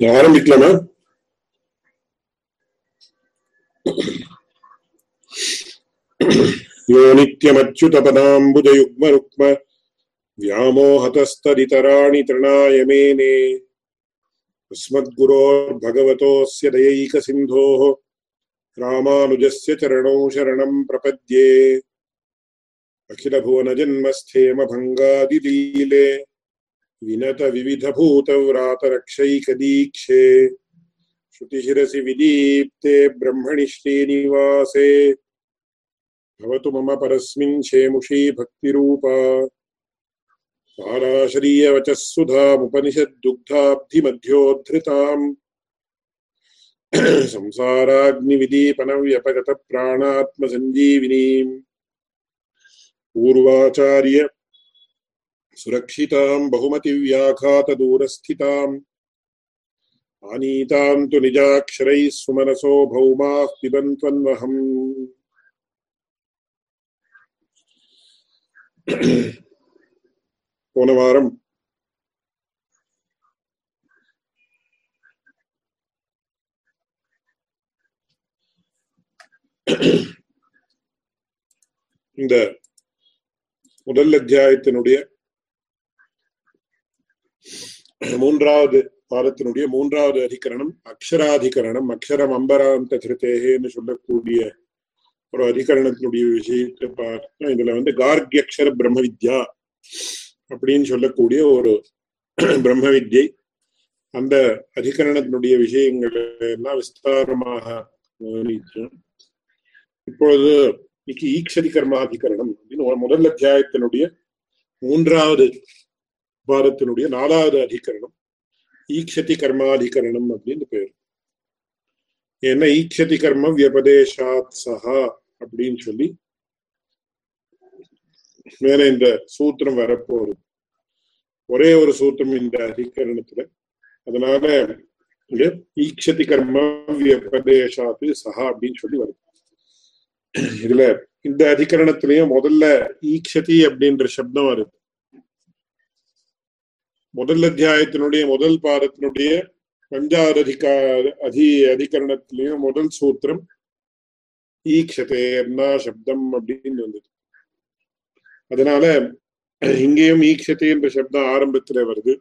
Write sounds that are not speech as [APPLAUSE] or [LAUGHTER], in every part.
ஆரம்பிக்கலாமா यो नित्यमच्युतपदाम्बुजयुग्मरुक्म व्यामोहतस्तदितराणि तृणाय मेने अस्मद्गुरोर्भगवतोऽस्य दयैकसिन्धोः रामानुजस्य चरणौ शरणम् प्रपद्ये अखिलभुवनजन्मस्थेमभङ्गादिलीले विनतविविधभूतव्रातरक्षैकदीक्षे। श्रुतिशिरसि विदीप्ते ब्रह्मणि श्रीनिवासे। भवतु मम परस्मिन् शेमुषी भक्तिरूपा। पाराशरीयवचः सुधामुपनिषद्दुग्धाब्धिमध्योद्धृताम् संसाराग्निविदीपनव्यपगतप्राणात्मसञ्जीविनीम्। पूर्वाचार्य सुरक्षिताम् बहुमतिव्याघातदूरस्थिताम् आनीताम् तु निजाक्षरैः सुमनसो भौमाः पिबन्त्वन्वहम् போன வாரம் இந்த முதல் அத்தியாயத்தினுடைய மூன்றாவது பாதத்தினுடைய மூன்றாவது அதிகரணம் அக்ஷராதிகரணம். அக்ஷரம் அம்பராந்த திருத்தேகன்னு சொல்லக்கூடிய ஒரு அதிகரணத்தினுடைய விஷயத்தை பார்த்தா இதுல வந்து கார்கியக்ஷர பிரம்ம வித்யா அப்படின்னு சொல்லக்கூடிய ஒரு பிரம்ம வித்யை அந்த அதிகரணத்தினுடைய விஷயங்கள் எல்லாம் விஸ்தாரமாக கவனித்தோம். இப்பொழுது இன்னைக்கு ஈக்ஷதி கர்மாதிகரணம் அப்படின்னு முதல் அத்தியாயத்தினுடைய மூன்றாவது பாரத்தினுடைய நாலாவது அதிகரணம் ஈக்ஷதி கர்மாதிகரணம் அப்படின்னு பேர். ஏன்னா ஈக்ஷதி கர்ம வியபதேஷாத் சஹா அப்படின்னு சொல்லி மேல இந்த சூத்திரம் வரப்போகுது. ஒரே ஒரு சூத்திரம் இந்த அதிகரணத்துல. அதனால ஈக்ஷதி கர்ம வியபதேஷாத்து சஹா அப்படின்னு சொல்லி வருது. இதுல இந்த அதிகரணத்திலயும் முதல்ல ஈக்ஷதி அப்படின்ற சப்தம் வருது. முதல் அத்தியாயத்தினுடைய முதல் பாதத்தினுடைய பஞ்சாவது அதிகார அதி அதிகரணத்திலையும் முதல் சூத்திரம் ஈக்ஷதே என்ன சப்தம் அப்படின்னு வந்தது. அதனால இங்கேயும் ஈக்ஷதி என்ற சப்தம் ஆரம்பத்துல வருது.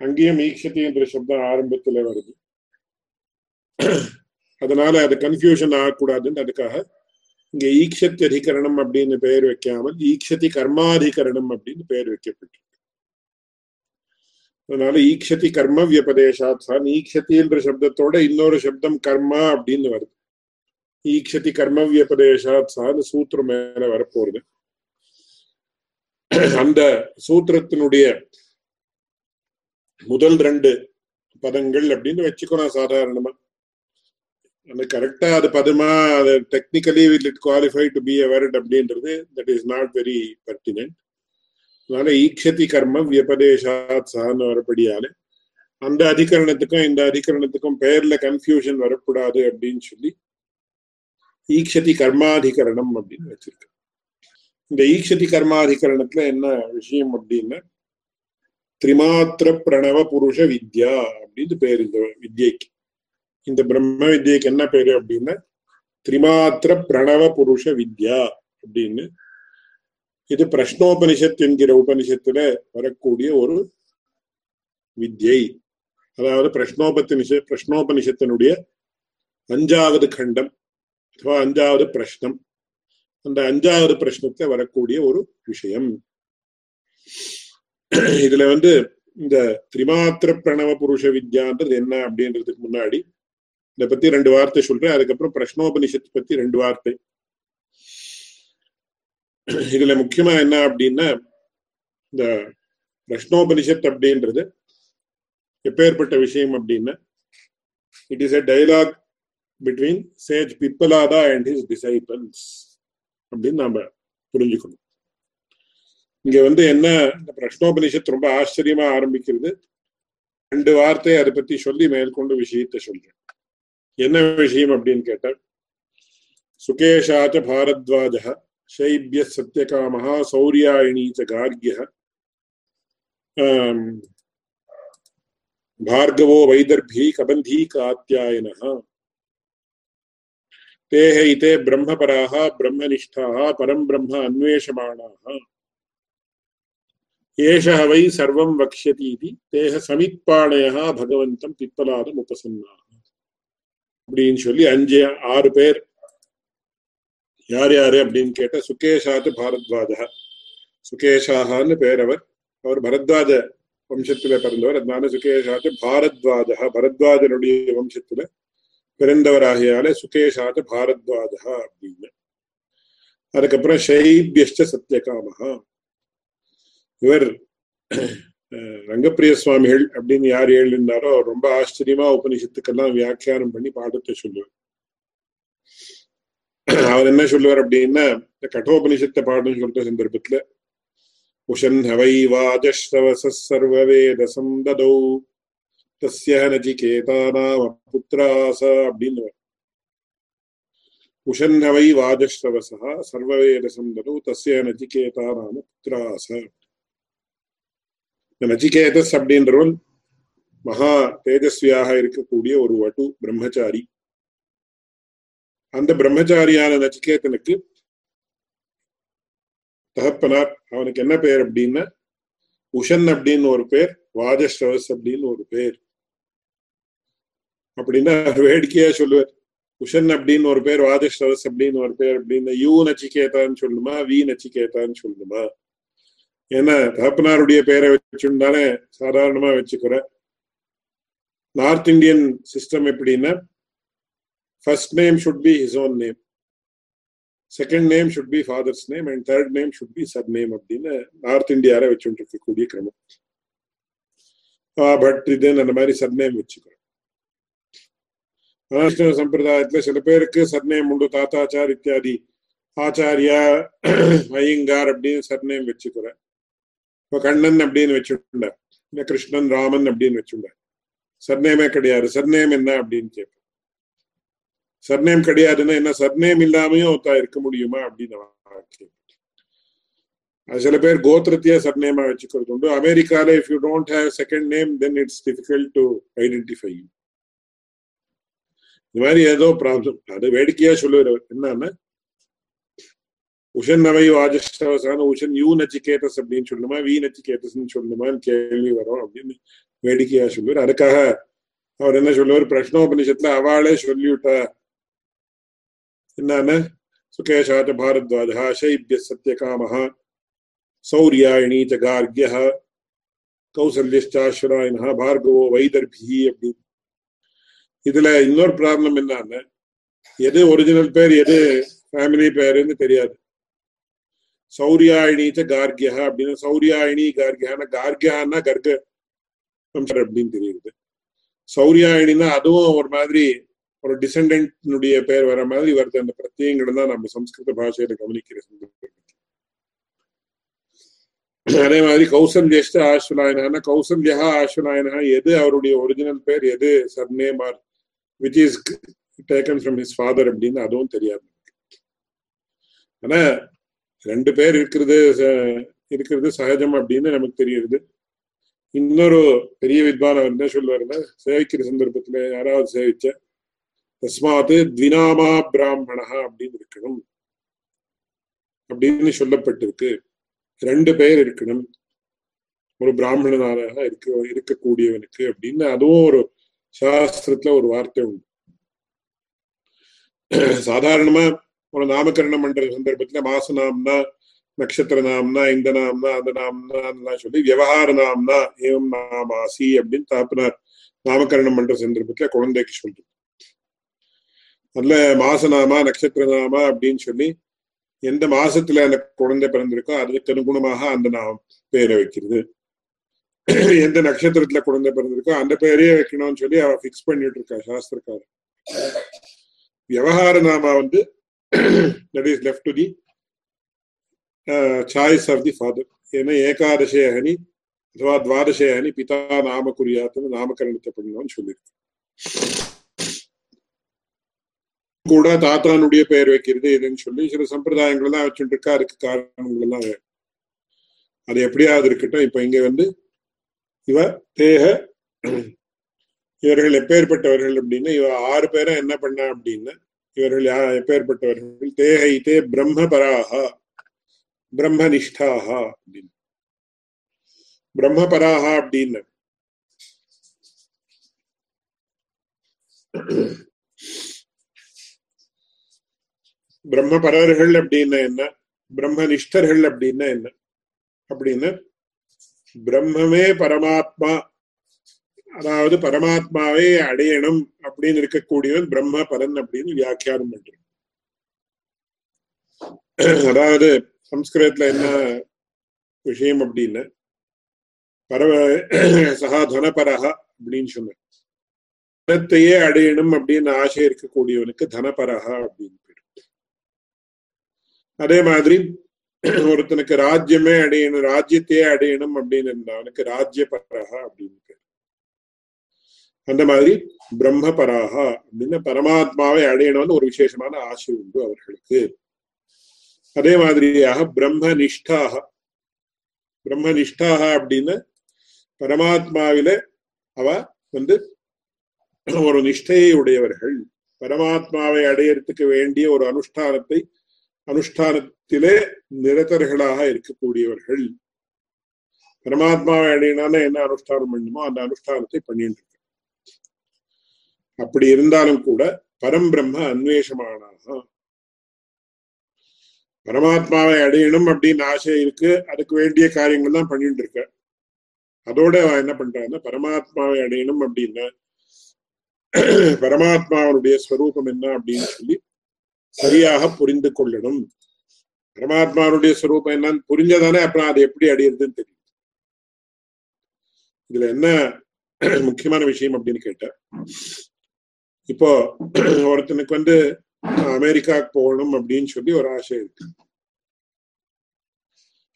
அங்கேயும் ஈக்ஷதி என்ற சப்தம் ஆரம்பத்துல வருது. அதனால அது கன்ஃபியூஷன் ஆகக்கூடாதுன்னு அதுக்காக இங்க ஈக்ஷத்தி அதிகரணம் அப்படின்னு பெயர் வைக்காமல் ஈக்ஷதி கர்மாதிகரணம் அப்படின்னு பெயர் வைக்கப்பட்டு அதனால ஈக்ஷதி கர்ம வியபதேசாத்தான் சார். ஈக்ஷதி என்ற சப்தத்தோட இன்னொரு சப்தம் கர்மா அப்படின்னு வருது. ஈக்ஷதி கர்ம வியபதேசாத்தான் சூத்திரம் மேல வரப்போறது அந்த சூத்திரத்தினுடைய முதல் ரெண்டு பதங்கள் அப்படின்னு வச்சுக்கணும் சாதாரணமா. அந்த கரெக்டா அது பதமா அது technically will it qualify to be a word அப்படின்றது that is not very pertinent அதனால ஈக்ஷதி கர்ம வியபதேசாத் சான்னு வரப்படியால அந்த அதிகரணத்துக்கும் இந்த அதிகரணத்துக்கும் பெயர்ல கன்ஃபியூஷன் வரக்கூடாது அப்படின்னு சொல்லி ஈக்ஷதி கர்மாதிகரணம் அப்படின்னு வச்சிருக்கேன் இந்த ஈக்ஷதி கர்மாதிகரணத்துல என்ன விஷயம் அப்படின்னா திரிமாத்திர பிரணவ புருஷ வித்யா அப்படின்னு பேர் இந்த வித்யைக்கு. இந்த பிரம்ம வித்யைக்கு என்ன பேரு அப்படின்னா திரிமாத்திர பிரணவ புருஷ வித்யா அப்படின்னு இது பிரஷ்னோபனிஷத் என்கிற உபனிஷத்துல வரக்கூடிய ஒரு வித்யை. அதாவது பிரஷ்னோபத்தினிஷ பிரஷ்னோபனிஷத்தினுடைய அஞ்சாவது கண்டம் அதுவா அஞ்சாவது பிரஷ்னம். அந்த அஞ்சாவது பிரஷ்னத்தை வரக்கூடிய ஒரு விஷயம். இதுல வந்து இந்த திரிமாத்திர பிரணவ புருஷ வித்யான்றது என்ன அப்படின்றதுக்கு முன்னாடி இதை பத்தி ரெண்டு வார்த்தை சொல்றேன். அதுக்கப்புறம் பிரஷ்னோபனிஷத்தை பத்தி ரெண்டு வார்த்தை. [CLEARS THROAT] இதுல முக்கியமா என்ன அப்படின்னா இந்த பிரஷ்னோபனிஷத் அப்படின்றது எப்பேற்பட்ட விஷயம் அப்படின்னா it is a dialogue between sage Pippalada and his disciples அப்படின்னு நாம புரிஞ்சுக்கணும். இங்க வந்து என்ன இந்த பிரஷ்னோபனிஷத் ரொம்ப ஆச்சரியமா ஆரம்பிக்கிறது ரெண்டு வார்த்தை அதை பத்தி சொல்லி மேற்கொண்டு விஷயத்தை சொல்றேன். என்ன விஷயம் அப்படின்னு கேட்டா சுகேஷாச்ச பாரத்வாஜா शैब्यः सत्यकामः सौर्यायणी च गार्ग्यः भार्गवो वैदर्भी कबन्धी कात्यायनः ते हैते ब्रह्मपराः ब्रह्मनिष्ठाः परं ब्रह्म अन्वेषमाणाः एषः वै सर्वं वक्ष्यति इति தேக சமித்பாணயா பகவந்தம் பிப்பலாதம் உபசன்னாக அப்படின்னு சொல்லி அஞ்சு ஆறு பேர் யார் யாரு அப்படின்னு கேட்ட சுகேஷாத்து பாரத்வாஜா. சுகேஷாகான்னு பேர் அவர் அவர் பரத்வாஜ வம்சத்துல பிறந்தவர். அதனால சுகேஷாத்து பாரத்வாஜா பரத்வாஜனுடைய வம்சத்துல பிறந்தவராகியால சுகேஷாத்து பாரத்வாஜா அப்படின்னு. அதுக்கப்புறம் ஷைபியஷ்ட சத்யகாமஹா. இவர் ரங்கப்பிரிய சுவாமிகள் அப்படின்னு யார் எழுந்தாரோ அவர் ரொம்ப ஆச்சரியமா உபனிஷத்துக்கெல்லாம் வியாக்கியானம் பண்ணி பாடத்தை சொல்லுவார். [CLEARS THROAT] அவர் என்ன சொல்லுவார் அப்படின்னா இந்த கட்டோபனிஷத்தை பாடணும் சொல்ற சந்தர்ப்பத்துல உஷன் ஹவை வாஜஸ்ரவச சர்வவேதசம் ததௌ தஸ்ய நஜிகேதானாம் புத்திராச அப்படின்னு உஷன் ஹவை வாஜஸ்ரவசா சர்வவேதசம் ததௌ தஸ்ய நச்சிகேதானாம புத்திராச நஜிகேதஸ் அப்படின்றவன் மகா தேஜஸ்வியாக இருக்கக்கூடிய ஒரு வட்டு பிரம்மச்சாரி. அந்த பிரம்மச்சாரியான நச்சிகேதனுக்கு தகப்பனார். அவனுக்கு என்ன பேர் அப்படின்னா உஷன் அப்படின்னு ஒரு பேர் வாஜஸ்ரவஸ் அப்படின்னு ஒரு பேர். அப்படின்னா வேடிக்கையா சொல்லுவார். உஷன் அப்படின்னு ஒரு பேர் வாஜஸ்ரவஸ் அப்படின்னு ஒரு பேர் அப்படின்னா யூ நச்சிகேதான்னு சொல்லுமா வி நச்சிகேதான்னு சொல்லுமா? ஏன்னா தகப்பனாருடைய பேரை வச்சுட்டானே சாதாரணமா வச்சுக்கிற. நார்த் இந்தியன் சிஸ்டம் எப்படின்னா first name should be his own name second name should be father's name and third name should be sub name அப்படின்னு நார்த் இந்தியார வச்சுட்டு இருக்கக்கூடிய கிரமம். பட் இது அந்த மாதிரி சர்நேம் வச்சுக்கிறோம் வைஷ்ணவ சம்பிரதாயத்துல சில பேருக்கு சர்நேம் உண்டு தாத்தாச்சார் இத்தியாதி ஆச்சாரியா ஐயங்கார் அப்படின்னு சர்நேம் வச்சுக்கிறேன். இப்போ கண்ணன் அப்படின்னு வச்சுட்டார் கிருஷ்ணன் ராமன் அப்படின்னு வச்சுட்டார் சர்நேமே கிடையாது. சர்நேம் என்ன அப்படின்னு கேட்பேன். சர்நேம் கிடையாதுன்னா என்ன? சர்நேம் இல்லாமையும் ஒருத்தா இருக்க முடியுமா? அப்படின்னு சில பேர் கோத்திரத்தையே சர்நேமா வச்சுக்கிறது உண்டு. அமெரிக்கால if you don't have second name then it's difficult to identify இந்த மாதிரி ஏதோ ப்ராப்ளம் அது வேடிக்கையா சொல்லுவார் என்னன்னா உஷன் நவை வாஜஸ்டவசான உஷன் யூ நச்சிகேதஸ் அப்படின்னு சொல்லணுமா வி நச்சிகேதஸ்ன்னு சொல்லணுமான்னு கேள்வி வரும் அப்படின்னு வேடிக்கையா சொல்லுவார். அதுக்காக அவர் என்ன சொல்லுவார்? பிரஷ்னோபனிஷத்துல அவளே சொல்லிவிட்டா என்னன்னு சுகேஷாச்ச பாரத்வாஜா சைபிய சத்யகாமஹா சௌரியாயணி ச கார்கிய கௌசல்யாஸ்வராயனா பார்கவோ வைதர்பி அப்படின்னு இதுல இன்னொரு ப்ராப்ளம் என்னன்னு எது ஒரிஜினல் பேர் எது ஃபேமிலி பேருன்னு தெரியாது. சௌரியாயினிச்ச கார்கியா அப்படின்னு சௌரியாயினி கார்கியான கார்கியான்னா கர்க வம்சர் அப்படின்னு தெரியுது. சௌரியாயினின்னா அதுவும் ஒரு மாதிரி ஒரு டிசெண்டன்டினுடைய பேர் வர மாதிரி வருது. அந்த பிரத்யங்கள் தான் நம்ம சம்ஸ்கிருத பாஷையில கவனிக்கிற அதே மாதிரி கௌசல்யஷ்ட ஆஸ்வலாயனா கௌசல்யா ஆஸ்வலாயனா எது அவருடைய ஒரிஜினல் பேர் எது surname or which is taken from his father அப்படின்னு அதுவும் தெரியாது. ஆனா ரெண்டு பேர் இருக்கிறது இருக்கிறது சகஜம் அப்படின்னு நமக்கு தெரியுது. இன்னொரு பெரிய வித்வான் அவர் என்ன சொல்லுவாருன்னா சேவிக்கிற சந்தர்ப்பத்துல யாராவது சேவிச்ச தஸ்மாத்து த்வினாமா பிராமணா அப்படின்னு இருக்கணும். அப்படின்னு சொல்லப்பட்டிருக்கு. ரெண்டு பேர் இருக்கணும். ஒரு பிராமணனாக இருக்க இருக்கக்கூடியவனுக்கு அப்படின்னு அதுவும் ஒரு சாஸ்திரத்துல ஒரு வார்த்தை உண்டு. சாதாரணமா ஒரு நாமகரணம் பண்ற சந்தர்ப்பத்துல மாச நாம்னா நட்சத்திர நாம்னா இந்த நாம்னா அந்த நாம்னா சொல்லி விவகார நாம்னா ஏவம் நாமாசி அப்படின்னு தாப்பினார். நாமகரணம் பண்ற சந்தர்ப்பத்துல குழந்தைக்கு சொல்றது. அதுல மாசநாமா நட்சத்திர நாமா அப்படின்னு சொல்லி எந்த மாசத்துல அந்த குழந்தை பிறந்திருக்கோ அதுக்கு அனுகுணமாக அந்த நாம் பேரை வைக்கிறது. எந்த நட்சத்திரத்துல குழந்தை பிறந்திருக்கோ அந்த பேரையே வைக்கணும்னு சொல்லி அவ பிக்ஸ் பண்ணிட்டு இருக்கா சாஸ்திரக்கார விவகார நாமா வந்து that is left to the choice of the father ஏன்னா ஏகாதசே அணி அதுவா துவாதசே அணி பிதா நாம குறியாத்துன்னு நாமகரணத்தை பண்ணணும்னு சொல்லியிருக்கு. கூட தாத்தானுடைய பெயர் வைக்கிறது இதுன்னு சொல்லி சில சம்பிரதாயங்கள் தான் வச்சுட்டு இருக்கா அதுக்கு காரணங்கள் எல்லாம் அது எப்படியாவது இருக்கட்டும். இப்ப இங்க வந்து இவ தேக இவர்கள் எப்பேற்பட்டவர்கள் அப்படின்னு இவ ஆறு பேரை என்ன பண்ணா அப்படின்னு இவர்கள் யா- எப்பேற்பட்டவர்கள்? தேகை தே பிரம்ம பிரம்மனிஷ்டாக அப்படின்னு. பிரம்மபராக அப்படின்னு. பிரம்மபரர்கள் அப்படின்னா என்ன? பிரம்மனிஷ்டர்கள் அப்படின்னா என்ன? அப்படின்னு பிரம்மமே பரமாத்மா அதாவது பரமாத்மாவே அடையணும் அப்படின்னு இருக்கக்கூடியவன் பிரம்ம பரன் அப்படின்னு வியாக்கியானம் பண்றான். அதாவது சம்ஸ்கிருதத்துல என்ன விஷயம் அப்படின்னு பரவ சகா தனபரகா அப்படின்னு சொன்ன தனத்தையே அடையணும் அப்படின்னு ஆசை இருக்கக்கூடியவனுக்கு தனபரகா அப்படின்னு அதே மாதிரி [CLEARS THROAT] ஒருத்தனுக்கு ராஜ்யமே அடையணும் ராஜ்யத்தையே அடையணும் அப்படின்னு இருந்தா அவனுக்கு ராஜ்ய பரகா அப்படின்னு அந்த மாதிரி பிரம்ம பராகா அப்படின்னு பரமாத்மாவை அடையணும்னு ஒரு விசேஷமான ஆசை உண்டு அவர்களுக்கு. அதே மாதிரியாக பிரம்ம நிஷ்டாக பிரம்ம நிஷ்டாக அப்படின்னு பரமாத்மாவில அவ வந்து ஒரு நிஷ்டையை உடையவர்கள் பரமாத்மாவை அடையறதுக்கு வேண்டிய ஒரு அனுஷ்டானத்தை அனுஷ்டானத்திலே நிரதர்களாக இருக்கக்கூடியவர்கள். பரமாத்மாவை அடையினால என்ன அனுஷ்டானம் பண்ணுமோ அந்த அனுஷ்டானத்தை பண்ணிட்டு இருக்க. அப்படி இருந்தாலும் கூட பரம்பிரம்ம அன்வேஷமானாக. பரமாத்மாவை அடையணும் அப்படின்னு ஆசை இருக்கு. அதுக்கு வேண்டிய காரியங்கள் தான் பண்ணிட்டு இருக்க. அதோட என்ன பண்றாங்கன்னா பரமாத்மாவை அடையணும் அப்படின்னா. பரமாத்மாவனுடைய ஸ்வரூபம் என்ன அப்படின்னு சொல்லி சரியாக புரிந்து கொள்ளணும். பரமாத்மாவுடைய சுரூபம் என்னன்னு புரிஞ்சதானே அப்புறம் அதை எப்படி அடையிறதுன்னு தெரியும். இதுல என்ன முக்கியமான விஷயம் அப்படின்னு கேட்டேன் இப்போ ஒருத்தனுக்கு வந்து அமெரிக்காவுக்கு போகணும் அப்படின்னு சொல்லி ஒரு ஆசை இருக்கு.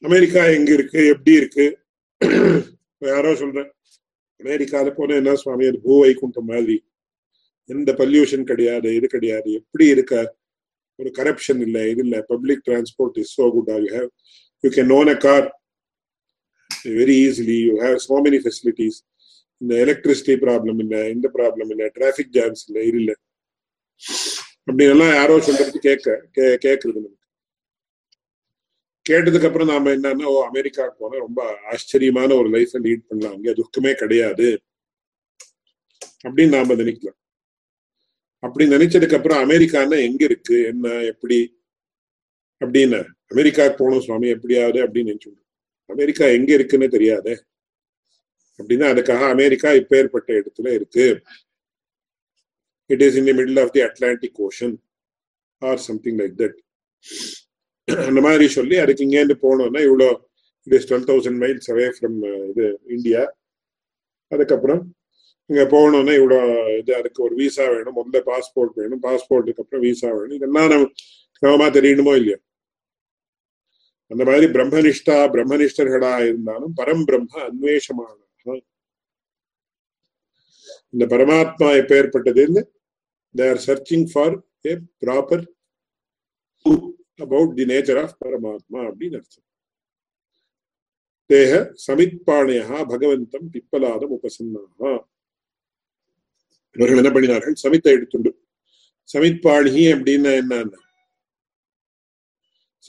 அமெரிக்கா எங்க இருக்கு? எப்படி இருக்கு? யாரோ சொல்றேன் அமெரிக்கால போன என்ன சுவாமி அது பூ வைகுண்டம் மாதிரி. எந்த பல்யூஷன் கிடையாது இது கிடையாது எப்படி இருக்க? ஒரு கரப்ஷன் இல்ல இது இல்ல. Public transport is so good you have you can own a car very easily you have so many facilities இந்த எலக்ட்ரிசிட்டி ப்ராப்ளம் இல்லை இந்த ப்ராப்ளம் இல்ல டிராஃபிக் ஜாம்ஸ் இல்ல இது இல்ல. அப்படின்னு எல்லாம் யாரோ சொல்றது கேட்க கே- கேட்கறது நமக்கு. கேட்டதுக்கு அப்புறம் நாம என்னன்னா ஓ அமெரிக்காவுக்கு போனா ரொம்ப ஆச்சரியமான ஒரு லைஃபை லீட் பண்ணலாம். அங்கே துக்கமே கிடையாது. அப்படின்னு நாம நினைக்கலாம். அப்படி நினைச்சதுக்கு அப்புறம் அமெரிக்கான்னா எங்க இருக்கு? என்ன? எப்படி? அப்படின்னு. அமெரிக்காவுக்கு போகணும் சுவாமி எப்படியாவது? அப்படின்னு நினைச்சு அமெரிக்கா எங்க இருக்குன்னு தெரியாதே? அப்படின்னா அதுக்காக அமெரிக்கா இப்பேற்பட்ட இடத்துல இருக்கு. It is in the middle of the Atlantic ocean or something like that அந்த மாதிரி சொல்லி அதுக்கு இங்கேருந்து போனோம்னா இவ்வளோ it is twelve thousand miles away from இது இந்தியா அதுக்கப்புறம் இங்க போகணும்னா இவ்வளோ இது அதுக்கு ஒரு விசா வேணும். முதல்ல பாஸ்போர்ட் வேணும். பாஸ்போர்ட்டுக்கு அப்புறம் விசா வேணும். இதெல்லாம் நம்ம கிரமமா தெரியணுமோ இல்லையோ? அந்த மாதிரி பிரம்மனிஷ்டா பிரம்மனிஷ்டர்களா இருந்தாலும் பரம்பிரம்ம அன்வேஷமான. இந்த பரமாத்மா எப்பேற்பட்டதுன்னு they are searching for a proper about the nature of பரமாத்மா அப்படின்னு அர்த்தம். தேக சமித்பாணையா பகவந்தம் பிப்பலாதம் உபசன்னாக இவர்கள் என்ன பண்ணினார்கள்? சமித்தை எடுத்துண்டு. சமித்பாணி அப்படின்னு என்னன்னா?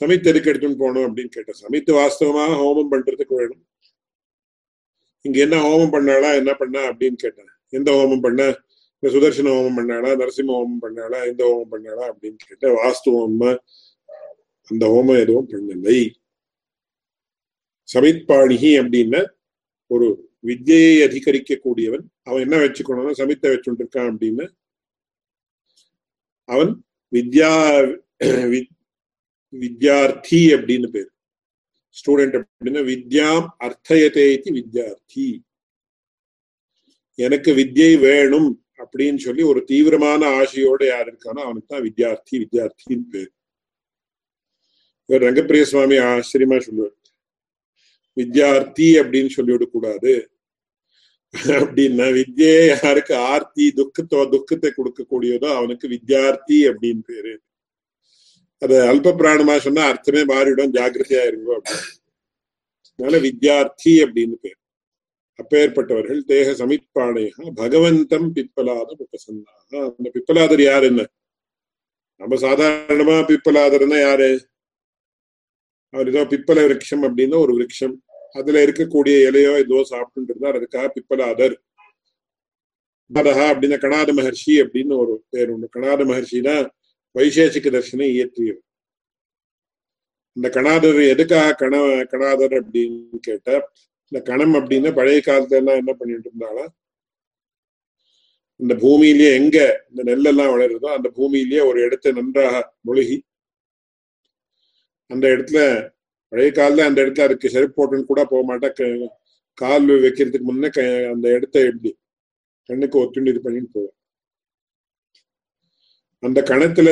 சமித் எதுக்கு எடுத்துன்னு போகணும் அப்படின்னு கேட்டேன் சமித்து வாஸ்தவமாக ஹோமம் பண்றதுக்கு வேணும். இங்க என்ன ஹோமம் பண்ணாளா? என்ன பண்ணா? அப்படின்னு கேட்டேன் எந்த ஹோமம் பண்ண? இந்த சுதர்சன ஹோமம் பண்ணாளா? நரசிம்ம ஹோமம் பண்ணாளா? எந்த ஹோமம் பண்ணாளா? அப்படின்னு கேட்டேன் வாஸ்து ஹோமம் அந்த ஹோமம் எதுவும் பண்ணலை. சமித்பாணிகி அப்படின்னு ஒரு வித்யை அதிகரிக்க கூடியவன் அவன் என்ன வச்சுக்கணும்னா சமித்தை வச்சுருக்கான் இருக்கான் அப்படின்னு. அவன் வித்யா வித்யார்த்தி அப்படின்னு பேர். ஸ்டூடெண்ட் அப்படின்னா வித்யாம் அர்த்தயதே இது வித்யார்த்தி. எனக்கு வித்யை வேணும் அப்படின்னு சொல்லி ஒரு தீவிரமான ஆசையோட யார் இருக்கானோ அவனுக்கு தான் வித்யார்த்தி வித்யார்த்தின்னு பேர். இவர் ரங்கப்பிரிய சுவாமி ஆச்சரியமா சொல்லுவார். வித்யார்த்தி அப்படின்னு சொல்லிவிடக்கூடாது. அப்படின்னா வித்யே யாருக்கு ஆர்த்தி துக்கத்தோ துக்கத்தை கொடுக்கக்கூடியதோ அவனுக்கு வித்யார்த்தி அப்படின்னு பேரு. அது அல்ப பிராணமா சொன்னா அர்த்தமே மாறிடும் ஜாக்கிரதையா இருக்கும் அப்படின்னு. அதனால வித்யார்த்தி அப்படின்னு பேர். அப்பேற்பட்டவர்கள் தேக சமிப்பானையா பகவந்தம் பிப்பலாத உபசன்னாக அந்த பிப்பலாதர் யார் என்ன? நம்ம சாதாரணமா பிப்பலாதர்னா யாரு? அவர் ஏதோ பிப்பல விரக்ஷம் அப்படின்னா ஒரு விரக்ஷம். அதுல இருக்கக்கூடிய இலையோ ஏதோ சாப்பிட்டு இருந்தார் அதுக்காக பிப்பலாதர். கணாதஹா அப்படின்னா கணாத மகர்ஷி அப்படின்னு ஒரு பேர் உண்டு. கணாத மகர்ஷினா வைசேஷிக தர்ஷனை இயற்றியவர். இந்த கணாதர் எதுக்காக கண கணாதர் அப்படின்னு கேட்டா இந்த கணம் அப்படின்னா பழைய காலத்துல எல்லாம் என்ன பண்ணிட்டு இருந்தாலும் இந்த பூமியிலேயே எங்க இந்த நெல்லெல்லாம் வளருதோ அந்த பூமியிலேயே ஒரு இடத்தை நன்றாக முழுகி அந்த இடத்துல பழைய காலத்துல அந்த இடத்துல இருக்கு. செருப்பு போட்டுன்னு கூட போக மாட்டேன் கால் வைக்கிறதுக்கு முன்னே அந்த இடத்த எப்படி? கண்ணுக்கு ஒத்துண்டு இது பண்ணிட்டு போவோம் அந்த கணத்துல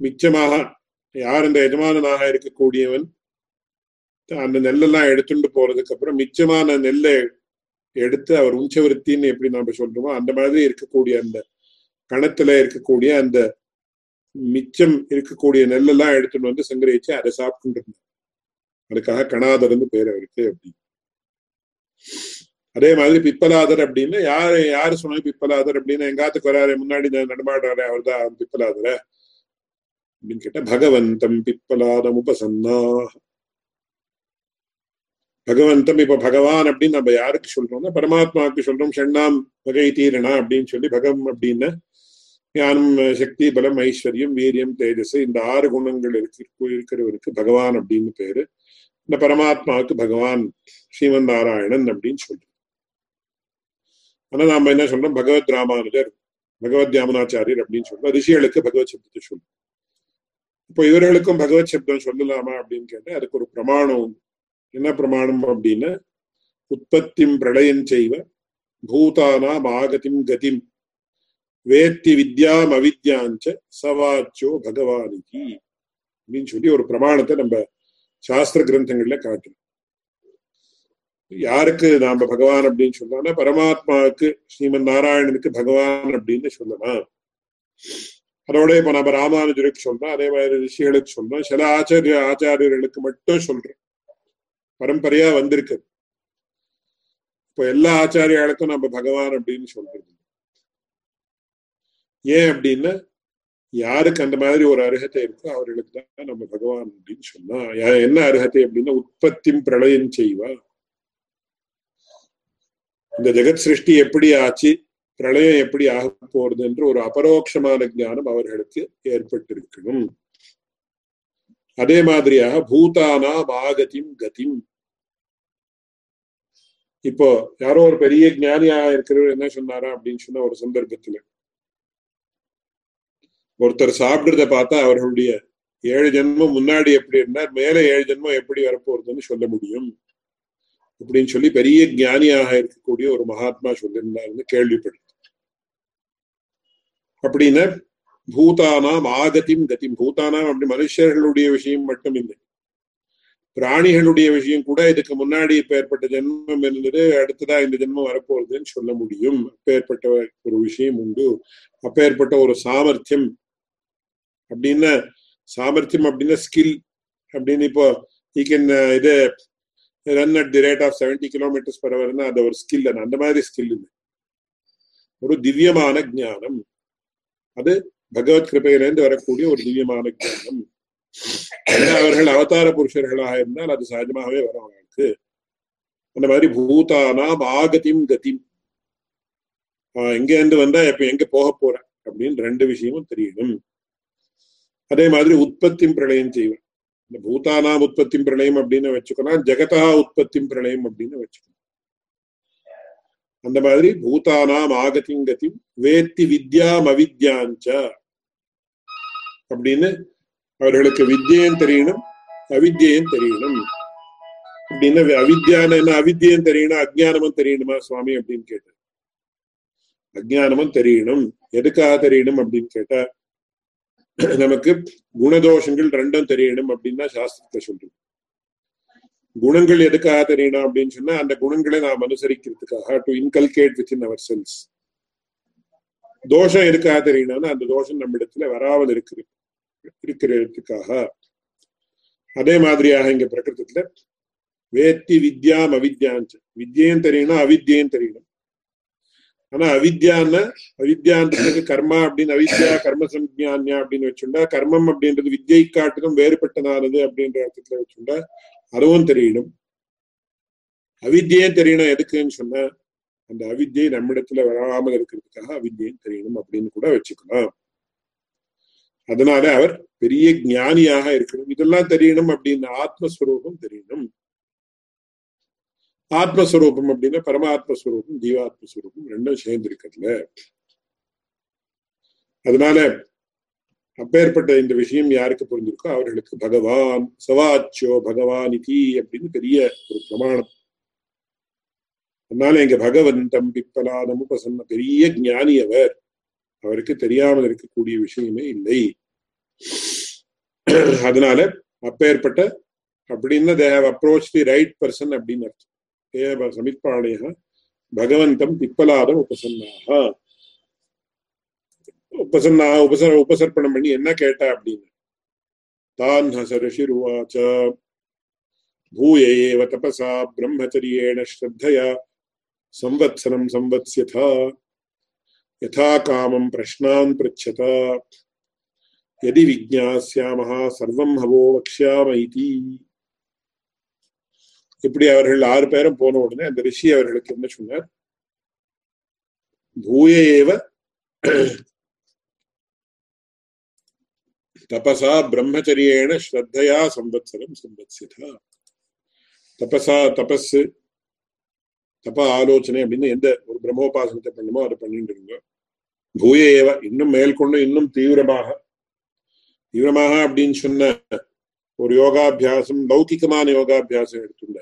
மிச்சமாக யார் இந்த எஜமானனாக இருக்கக்கூடியவன்? அந்த நெல்லெல்லாம் எடுத்துட்டு போறதுக்கு அப்புறம் மிச்சமான நெல்லை எடுத்து அவர் உஞ்சவருத்தின்னு எப்படி நாம சொல்றோமோ அந்த மாதிரி இருக்கக்கூடிய அந்த கணத்துல இருக்கக்கூடிய அந்த மிச்சம் இருக்கக்கூடிய நெல்லெல்லாம் எடுத்துட்டு வந்து சங்கரிச்சு அதை சாப்பிட்டு அதுக்காக கணாதர்னு பேர் அவருக்கு அப்படி அதே மாதிரி பிப்பலாதர் அப்படின்னு யாரு யாரு சொன்னது பிப்பலாதர் அப்படின்னு எங்காத்துக்கு வராரு முன்னாடி நடமாடுறாரு அவர் தான் பிப்பலாதர. அப்படின்னு கேட்டா பகவந்தம் பிப்பலாதம் உபசன்னா. பகவந்தம் இப்ப பகவான் அப்படின்னு நம்ம யாருக்கு சொல்றோம்னா பரமாத்மாவுக்கு சொல்றோம் ஷண்ணாம் வகை தீரணா அப்படின்னு சொல்லி பகம் அப்படின்னு ஞானம் சக்தி பலம் ஐஸ்வர்யம் வீரியம் தேஜஸ் இந்த ஆறு குணங்கள் இருக்கு இருக்கிறவருக்கு பகவான் அப்படின்னு பேரு. இந்த பரமாத்மாவுக்கு பகவான் ஸ்ரீமன் நாராயணன் அப்படின்னு சொல்றோம். ஆனா நாம என்ன சொல்றோம்? பகவத் ராமானுஜர் பகவத் யாமனாச்சாரியர் அப்படின்னு சொல்றோம். ரிஷிகளுக்கு பகவத் சப்தத்தை சொல்றோம் இப்போ இவர்களுக்கும் பகவத் சப்தம் சொல்லலாமா அப்படின்னு கேட்டா அதுக்கு ஒரு பிரமாணம். உண்டு என்ன பிரமாணம் அப்படின்னா உற்பத்திம் பிரளயம் செய்வ பூதானாம் ஆகதிம் கதிம் வேத்தி வித்யாம் அவித்யாஞ்ச சவாச்சோ பகவானிகி அப்படின்னு சொல்லி ஒரு பிரமாணத்தை நம்ம சாஸ்திர கிரந்தங்கள்ல காட்டும். யாருக்கு நாம பகவான் அப்படின்னு சொல்லலாம்னா பரமாத்மாவுக்கு ஸ்ரீமன் நாராயணனுக்கு பகவான் அப்படின்னு சொல்லலாம். அதோட இப்ப நம்ம ராமானுஜருக்கு சொல்றோம் அதே மாதிரி ரிஷிகளுக்கு சொல்றோம் சில ஆச்சாரிய ஆச்சாரியர்களுக்கு மட்டும் சொல்றோம். பரம்பரையா வந்திருக்கு. இப்ப எல்லா ஆச்சாரியாளுக்கும் நம்ம பகவான் அப்படின்னு சொல்றது. ஏன் அப்படின்னா யாருக்கு அந்த மாதிரி ஒரு அருகத்தை இருக்கோ அவர்களுக்கு தான் நம்ம பகவான் அப்படின்னு சொன்னா என்ன அருகத்தை அப்படின்னா உற்பத்தி பிரளயம் செய்வா. இந்த ஜெகத் சிருஷ்டி எப்படி ஆச்சு பிரளயம் எப்படி ஆக போறது என்று ஒரு அபரோக்ஷமான ஞானம் அவர்களுக்கு ஏற்பட்டிருக்கணும். அதே மாதிரியாக பூதானா ஆகதிம் கதிம். இப்போ யாரோ ஒரு பெரிய ஜானியா இருக்கிறவர் என்ன சொன்னாரா அப்படின்னு சொன்ன ஒரு சந்தர்ப்பத்துல ஒருத்தர் சாப்பிடுறத பார்த்தா அவர்களுடைய ஏழு ஜென்மம் முன்னாடி எப்படி இருந்தார் மேல ஏழு ஜென்மம் எப்படி வரப்போறதுன்னு சொல்ல முடியும். அப்படின்னு சொல்லி பெரிய ஞானியாக இருக்கக்கூடிய ஒரு மகாத்மா சொல்லியிருந்தார்னு கேள்விப்படுது அப்படின்னா பூதானாம் ஆகத்தின் கத்திம் பூதானாம் அப்படி மனுஷர்களுடைய விஷயம் மட்டும் இல்லை. பிராணிகளுடைய விஷயம் கூட இதுக்கு முன்னாடி இப்ப ஏற்பட்ட ஜென்மம் இருந்தது அடுத்ததா இந்த ஜென்மம் வரப்போகுதுன்னு சொல்ல முடியும். அப்பேற்பட்ட ஒரு விஷயம் உண்டு. அப்பேற்பட்ட ஒரு சாமர்த்தியம் அப்படின்னா சாமர்த்தியம் அப்படின்னா ஸ்கில் அப்படின்னு இப்போ ஈ கேன் uh, இது run at the rate of seventy kilometres per அவர்னா அது ஒரு ஸ்கில் அந்த மாதிரி ஸ்கில் இல்லை ஒரு திவ்யமான ஞானம். அது பகவத் கிருப்பையிலேருந்து வரக்கூடிய ஒரு திவ்யமான ஞானம். அவர்கள் அவதார புருஷர்களாக இருந்தால் அது சகஜமாகவே வரும் அவர்களுக்கு. அந்த மாதிரி பூதானாம் ஆகதிம் கதிம். எங்க இருந்து வந்தா இப்ப எங்க போக போற? அப்படின்னு ரெண்டு விஷயமும் தெரியணும் அதே மாதிரி உற்பத்தி பிரளயம் செய்வேன் இந்த பூதானாம் உற்பத்தி பிரளயம் அப்படின்னு வச்சுக்கணும் ஜெகதா உற்பத்தி பிரளயம் அப்படின்னு வச்சுக்கணும் அந்த மாதிரி பூதானாம் ஆகதிம் வேத்தி வித்யாம் அவித்யாஞ்ச அப்படின்னு அவர்களுக்கு வித்தியையும் தெரியணும் அவித்தியையும் தெரியணும். அப்படின்னு அவித்யான என்ன அவித்தியம் தெரியணும் அஜானமும் தெரியணுமா சுவாமி அப்படின்னு கேட்டார். அஜானமும் தெரியணும். எதுக்காக தெரியணும் அப்படின்னு கேட்டா [CLEARS THROAT] நமக்கு குணதோஷங்கள் ரெண்டும் தெரியணும் அப்படின்னா சாஸ்திரத்தை சொல்றோம். குணங்கள் எதுக்காக தெரியணும் அப்படின்னு சொன்னா அந்த குணங்களை நாம் அனுசரிக்கிறதுக்காக to inculcate with in ourselves தோஷம் எதுக்காக தெரியணும்னா அந்த தோஷம் நம்ம இடத்துல வராமல் இருக்கிறது இருக்கிறதுக்காக. அதே மாதிரியாக இங்க பிரகிருத்தத்துல வேத்தி வித்யாம் அவித்யான்னு வித்யையும் தெரியணும் அவித்யையும் தெரியணும். ஆனா அவித்யான்னு அவித்யான்றது கர்மா அப்படின்னு அவித்யா கர்ம சம்ஜான்யா அப்படின்னு வச்சுண்டா கர்மம் அப்படின்றது வித்யை காட்டிலும் வேறுபட்டதானது அப்படின்ற அர்த்தத்துல வச்சுண்டா அதுவும் தெரியணும். அவித்தியே தெரியணும் எதுக்குன்னு சொன்னா அந்த அவித்யை நம்மிடத்துல வராமல் இருக்கிறதுக்காக அவித்யும் தெரியணும் அப்படின்னு கூட வச்சுக்கலாம். அதனால அவர் பெரிய ஞானியாக இருக்கணும். இதெல்லாம் தெரியணும் அப்படின்னு ஆத்மஸ்வரூபம் தெரியணும். ஆத்மஸ்வரூபம் அப்படின்னா பரமாத்மஸ்வரூபம் ஜீவாத்மஸ்வரூபம் ரெண்டும் சேர்ந்து இருக்கிறதுல. அதனால அப்பேற்பட்ட இந்த விஷயம் யாருக்கு புரிஞ்சிருக்கோ அவர்களுக்கு பகவான் சவாச்சோ பகவான் இதி அப்படின்னு பெரிய ஒரு பிரமாணம். அதனால எங்க பகவந்தம் பிப்பலாதம் உபசன்ன பெரிய ஞானி அவர். அவருக்கு தெரியாமல் இருக்கக்கூடிய விஷயமே இல்லை. அதனால அப்பேற்பட்ட அப்படின்னு they have approach the right person அப்படின்னு அர்த்தம். தேவ சமித்பாளைய பகவந்தம் பிப்பலாதம் உபசன்னாக உபசன்னா உபசர உபசர்ப்பணம் பண்ணி என்ன கேட்டா அப்படின்னு தான் ஹசரிஷிருவாச்ச பூய ஏவ தபசா பிரம்மச்சரியேண ஸ்ரத்தயா संवत्सरं संवत्स्यथ यथा कामं प्रश्नान् पृच्छत यदि विज्ञास्यामः सर्वं हवो वक्ष्याम इति இப்படி அவர்கள் ஆறு பேரும் போன உடனே அந்த ரிஷி அவர்களுக்கு என்ன சொன்னார்? பூய ஏவ தபசா பிரம்மச்சரியேன ஸ்ரத்தையா சம்பத்சரம் சம்பத்சிதா தபசா தபஸ் தப ஆலோசனை அப்படின்னு எந்த ஒரு பிரம்மோபாசனத்தை பண்ணுமோ அதை பண்ணிட்டு இருங்க. பூய ஏவ இன்னும் மேற்கொண்டு இன்னும் தீவிரமாக தீவிரமாக அப்படின்னு சொன்ன ஒரு யோகாபியாசம் லௌகிகமான யோகாபியாசம் எடுத்துள்ள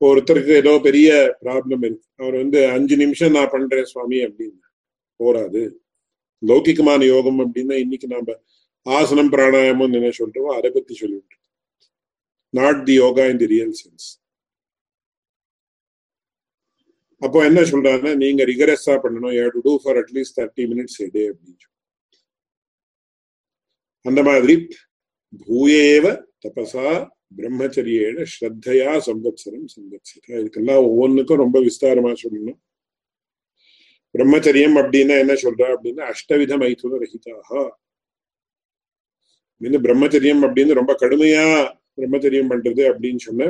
ஒருத்தருக்கு ஏதோ பெரிய ப்ராப்ளம் இருக்கு. அவர் வந்து அஞ்சு நிமிஷம் நான் பண்றேன் சுவாமி அப்படின்னு. போராது லௌகிகமான யோகம் அப்படின்னா இன்னைக்கு நாம ஆசனம் பிராணாயாமம் என்ன சொல்றோம் அதை பத்தி சொல்லிட்டு not the yoga in the real sense அப்போ என்ன சொல்றாங்கன்னா நீங்க ரிகரஸா பண்ணணும். You to do for at least thirty minutes எடே அப்படின்னு அந்த மாதிரி. பூயேவ தபசா பிரம்மச்சரியேன ஸ்ரத்தையா சம்பத்சரம் சம்பத்சரா இதுக்கெல்லாம் ஒவ்வொன்றுக்கும் ரொம்ப விஸ்தாரமா சொல்லணும். பிரம்மச்சரியம் அப்படின்னா என்ன சொல்றா அப்படின்னா அஷ்டவித மைதுன ரஹிதாக பிரம்மச்சரியம் அப்படின்னு ரொம்ப கடுமையா பிரம்மச்சரியம் பண்றது அப்படின்னு சொன்ன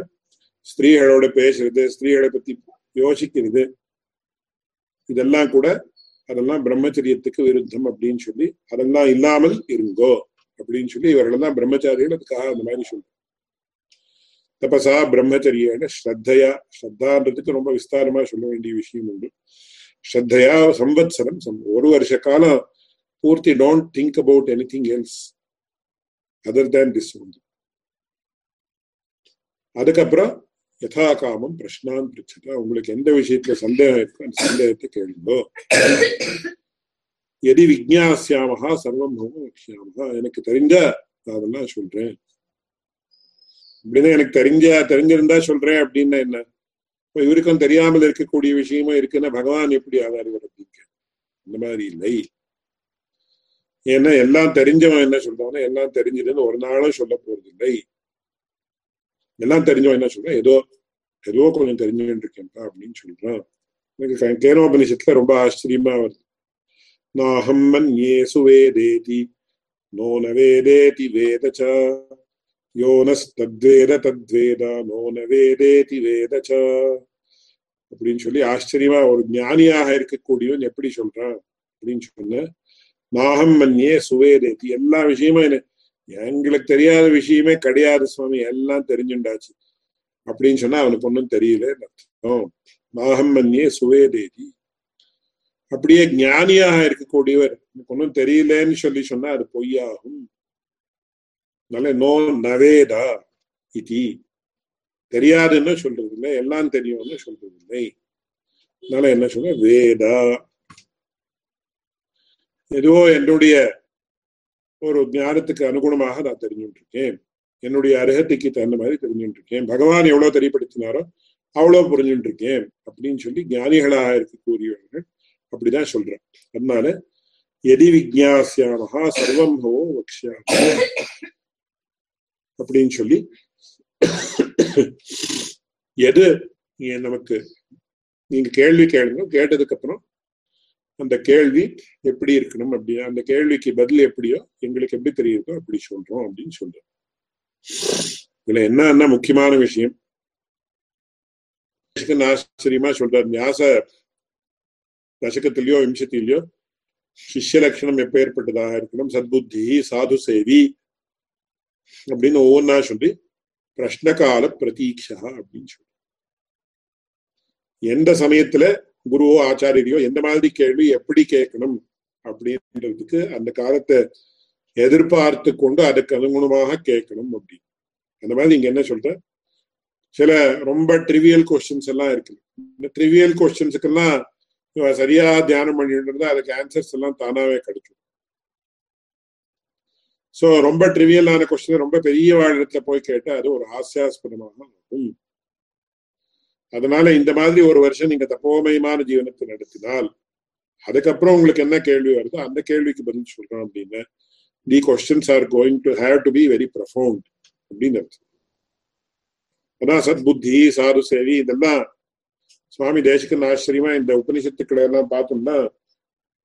ஸ்திரீகளோட பேசுறது ஸ்திரீகளை பத்தி யோசிக்கிறது. இதெல்லாம் கூட அதெல்லாம் பிரம்மச்சரியத்துக்கு விருத்தம் அப்படின்னு சொல்லி அதெல்லாம் இல்லாமல் இருங்கோ அப்படின்னு சொல்லி இவர்களெல்லாம் பிரம்மச்சாரிகள் அதுக்காக அந்த மாதிரி சொல்றாங்க. தபசா பிரம்மச்சரியான ஸ்ரத்தையா ஸ்ரத்தான்றதுக்கு ரொம்ப விஸ்தாரமா சொல்ல வேண்டிய விஷயம் உண்டு. ஸ்ரத்தையா சம்வத்சரம் ஒரு வருஷ காலம் பூர்த்தி don't think about anything else other than this ஒன்று அதுக்கப்புறம் யதா காமம் பிரஷ்னான் பிரிச்சதா. உங்களுக்கு எந்த விஷயத்துல சந்தேகம் சந்தேகத்தை கேளுங்கோ. எதி விஜ்ஞாசியாமஹா சர்வம் எனக்கு தெரிஞ்ச அதெல்லாம் சொல்றேன். அப்படின்னா எனக்கு தெரிஞ்ச தெரிஞ்சிருந்தா சொல்றேன் அப்படின்னா என்ன? இப்ப இவருக்கும் தெரியாமல் இருக்கக்கூடிய விஷயமா இருக்குன்னா பகவான் எப்படி ஆவார் இவர் அப்படின்னு இந்த மாதிரி இல்லை. ஏன்னா எல்லாம் தெரிஞ்சவன் என்ன சொல்றான்னா எல்லாம் தெரிஞ்சதுன்னு ஒரு நாளும் சொல்ல போறது இல்லை எல்லாம் தெரிஞ்சவன் என்ன சொல்றான்? ஏதோ ஏதோ கொஞ்சம் தெரிஞ்சுட்டு இருக்கேன்ப்பா அப்படின்னு சொல்றான். எனக்கு கேனோபனிஷத்துல ரொம்ப ஆச்சரியமா வருது. நாஹம் மன்யே சுவேதேதி நோ ந வேதேதி வேதச்சா. யோனஸ்தத்வேத தத்வேத நோ ந வேதேதி வேதச்ச அப்படின்னு சொல்லி ஆச்சரியமா ஒரு ஞானியாக இருக்கக்கூடியவன் எப்படி சொல்றான்? அப்படின்னு சொன்ன நாகம் மன்யே சுவேதேதி. எல்லா விஷயமும் எனக்கு எங்களுக்கு தெரியாத விஷயமே கிடையாது சுவாமி எல்லாம் தெரிஞ்சுண்டாச்சு. அப்படின்னு சொன்னா அவனுக்கு ஒன்றும் தெரியல அர்த்தம்? நாகம் மன்யே சுவேதேதி. அப்படியே ஞானியாக இருக்கக்கூடியவர் எனக்கு ஒன்றும் தெரியலன்னு சொல்லி சொன்னா அது பொய்யாகும். நோ நவேதா இதி. தெரியாதுன்னு சொல்றது இல்லை எல்லாம் தெரியும்னு சொல்றது இல்லை அதனால என்ன சொல்ற? வேதா. எதுவோ என்னுடைய ஒரு ஞானத்துக்கு அனுகுணமாக நான் தெரிஞ்சுட்டு இருக்கேன் என்னுடைய அருகத்தைக்கு தகுந்த மாதிரி தெரிஞ்சுட்டு இருக்கேன் பகவான் எவ்வளவு தெரியப்படுத்தினாரோ அவ்வளவு புரிஞ்சுட்டு இருக்கேன் அப்படின்னு சொல்லி ஞானிகளாக இருக்கக்கூடியவர்கள் அப்படிதான் சொல்றேன் அதனால எதி விஜாசியாமகா சர்வம் ஹோ வக்ஷாம அப்படின்னு சொல்லி எது நமக்கு நீங்க கேள்வி கேளுங்க. கேட்டதுக்கு அப்புறம் அந்த கேள்வி எப்படி இருக்கணும் அப்படி அந்த கேள்விக்கு பதில் எப்படியோ எங்களுக்கு எப்படி தெரியுதோ அப்படி சொல்றோம் அப்படின்னு சொல்றோம் இதுல என்னன்னா முக்கியமான விஷயம்? ஆச்சரியமா சொல்றார் ஞாச தசகத்திலயோ விம்சத்திலயோ சிஷ்ய லட்சணம் எப்ப ஏற்பட்டதாக இருக்கணும்? சத்புத்தி சாது சேவி அப்படின்னு ஒவ்வொன்றா சொல்லி பிரஷ்னகால பிரதீட்சா அப்படின்னு சொல்லி. எந்த சமயத்துல குருவோ ஆச்சாரியோ எந்த மாதிரி கேள்வி எப்படி கேட்கணும் அப்படின்றதுக்கு அந்த காலத்தை எதிர்பார்த்து கொண்டு அதுக்கு அனுகுணமாக கேட்கணும் அப்படின்னு. அந்த மாதிரி நீங்க என்ன சொல்ற? சில ரொம்ப ட்ரிவியல் கொஸ்டின்ஸ் எல்லாம் இருக்கு. இந்த ட்ரிவியல் கொஸ்டின்ஸுக்கெல்லாம் சரியா தியானம் பண்ணிட்டு இருந்தா அதுக்கு ஆன்சர்ஸ் எல்லாம் தானாவே கிடைக்கும் சோ ரொம்ப ட்ரிவியலான கொஸ்டின் ரொம்ப பெரிய வாழ்இடத்துல போய் கேட்டா அது ஒரு ஹாஸ்யாஸ்பதமாக இருக்கும் அதனால இந்த மாதிரி ஒரு வருஷம் நீங்க தப்போமயமான ஜீவனத்தை நடத்தினால் அதுக்கப்புறம் உங்களுக்கு என்ன கேள்வி வருதோ அந்த கேள்விக்கு பதில் சொல்றோம் அப்படின்னு. The questions are going to have to be very profound அப்படின்னு அர்த்தம். அதான் சத் புத்தி சாது சேவி இதெல்லாம் சுவாமி தேசிகன் ஆச்சரியமா இந்த உபனிஷத்துக்களை எல்லாம் பார்த்தோம்னா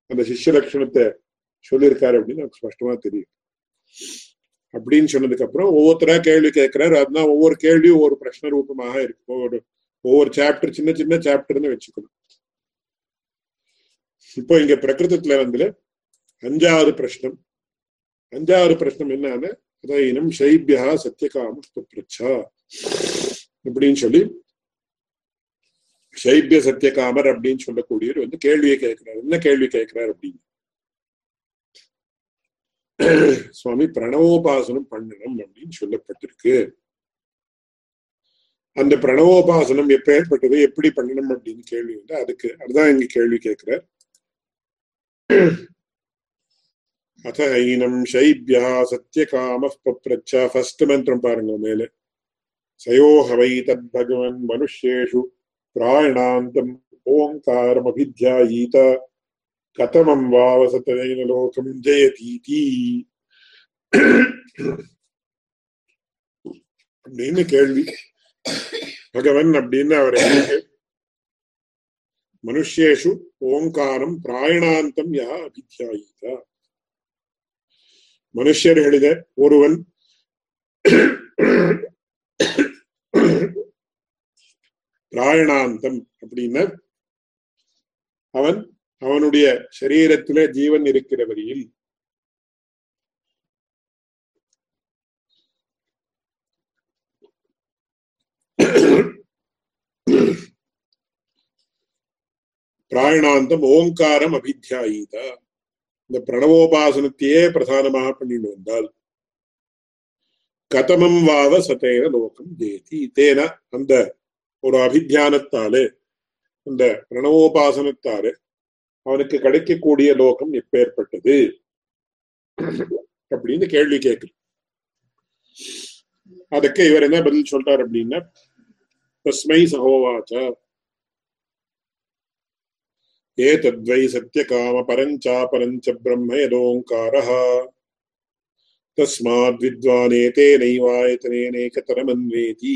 அந்த சிஷ்ய லட்சணத்தை சொல்லியிருக்காரு அப்படின்னு எனக்கு ஸ்பஷ்டமா தெரியும். அப்படின்னு சொன்னதுக்கு அப்புறம் ஒவ்வொருத்தரா கேள்வி கேட்கிறாரு. அதுதான் ஒவ்வொரு கேள்வியும் ஒவ்வொரு பிரச்சனை ரூபமாக இருக்கு ஒவ்வொரு ஒவ்வொரு சாப்டர் சின்ன சின்ன சாப்டர்னு வச்சுக்கணும். இப்போ இங்க பிரகிருதத்துல வந்து அஞ்சாவது பிரச்சனம் அஞ்சாவது பிரச்சனம் என்னன்னு இனம் சைபியா சத்தியகாம பிரச்சா அப்படின்னு சொல்லி சைபிய சத்தியகாமர் அப்படின்னு சொல்லக்கூடியவர் வந்து கேள்வியை கேட்கிறார். என்ன கேள்வி கேட்கிறார் அப்படின்னு. சுவாமி பிரணவோபாசனம் பண்ணணும் அப்படின்னு சொல்லப்பட்டிருக்கு. அந்த பிரணவோபாசனம் எப்ப ஏற்பட்டது எப்படி பண்ணணும் அப்படின்னு கேள்வி வந்து அதுக்கு அதுதான் இங்க கேள்வி கேட்கிறார். அத ஐனம் சைபியா சத்தியகாம பப்ரச்சா ஃபர்ஸ்ட் மந்திரம் பாருங்க மேல. சயோஹவை தத் பகவன் மனுஷேஷு பிராயணாந்தம் ஓங்காரம் அபித்யாயீதா கதமம் வாவசத்தைன லோகம் ஜெயதீதி அப்படின்னு கேள்வி பகவன் அப்படின்னு அவர் மனுஷேஷு ஓங்காரம் பிராயணாந்தம் யா அபித்யாயிதா மனுஷர்களிட ஒருவன் பிராயணாந்தம் அப்படின்னா அவன் அவனுடைய சரீரத்திலே ஜீவன் இருக்கிற வரியில் பிராயணாந்தம் ஓங்காரம் அபித்தியாயிதா இந்த பிரணவோபாசனத்தையே பிரதானமாக பண்ணிட்டு வந்தால் கதமம் வாவ சதேன லோகம் ஜெயதி தேன அந்த ஒரு அபித்தியானத்தாலே அந்த பிரணவோபாசனத்தாலே அவனுக்கு கிடைக்கக்கூடிய லோகம் எப்பேற்பட்டது? அப்படின்னு கேள்வி கேட்குது அதுக்கு இவர் என்ன பதில் சொல்றார் அப்படின்னா தஸ்மை சகோவாச்ச. ஏதத்வை சத்தியகாம பரஞ்சா பரஞ்ச பிரம்ம யதோங்காரः தஸ்மாத் வித்வானேதே நைவாயத்தனேனேகதரமன்வேதி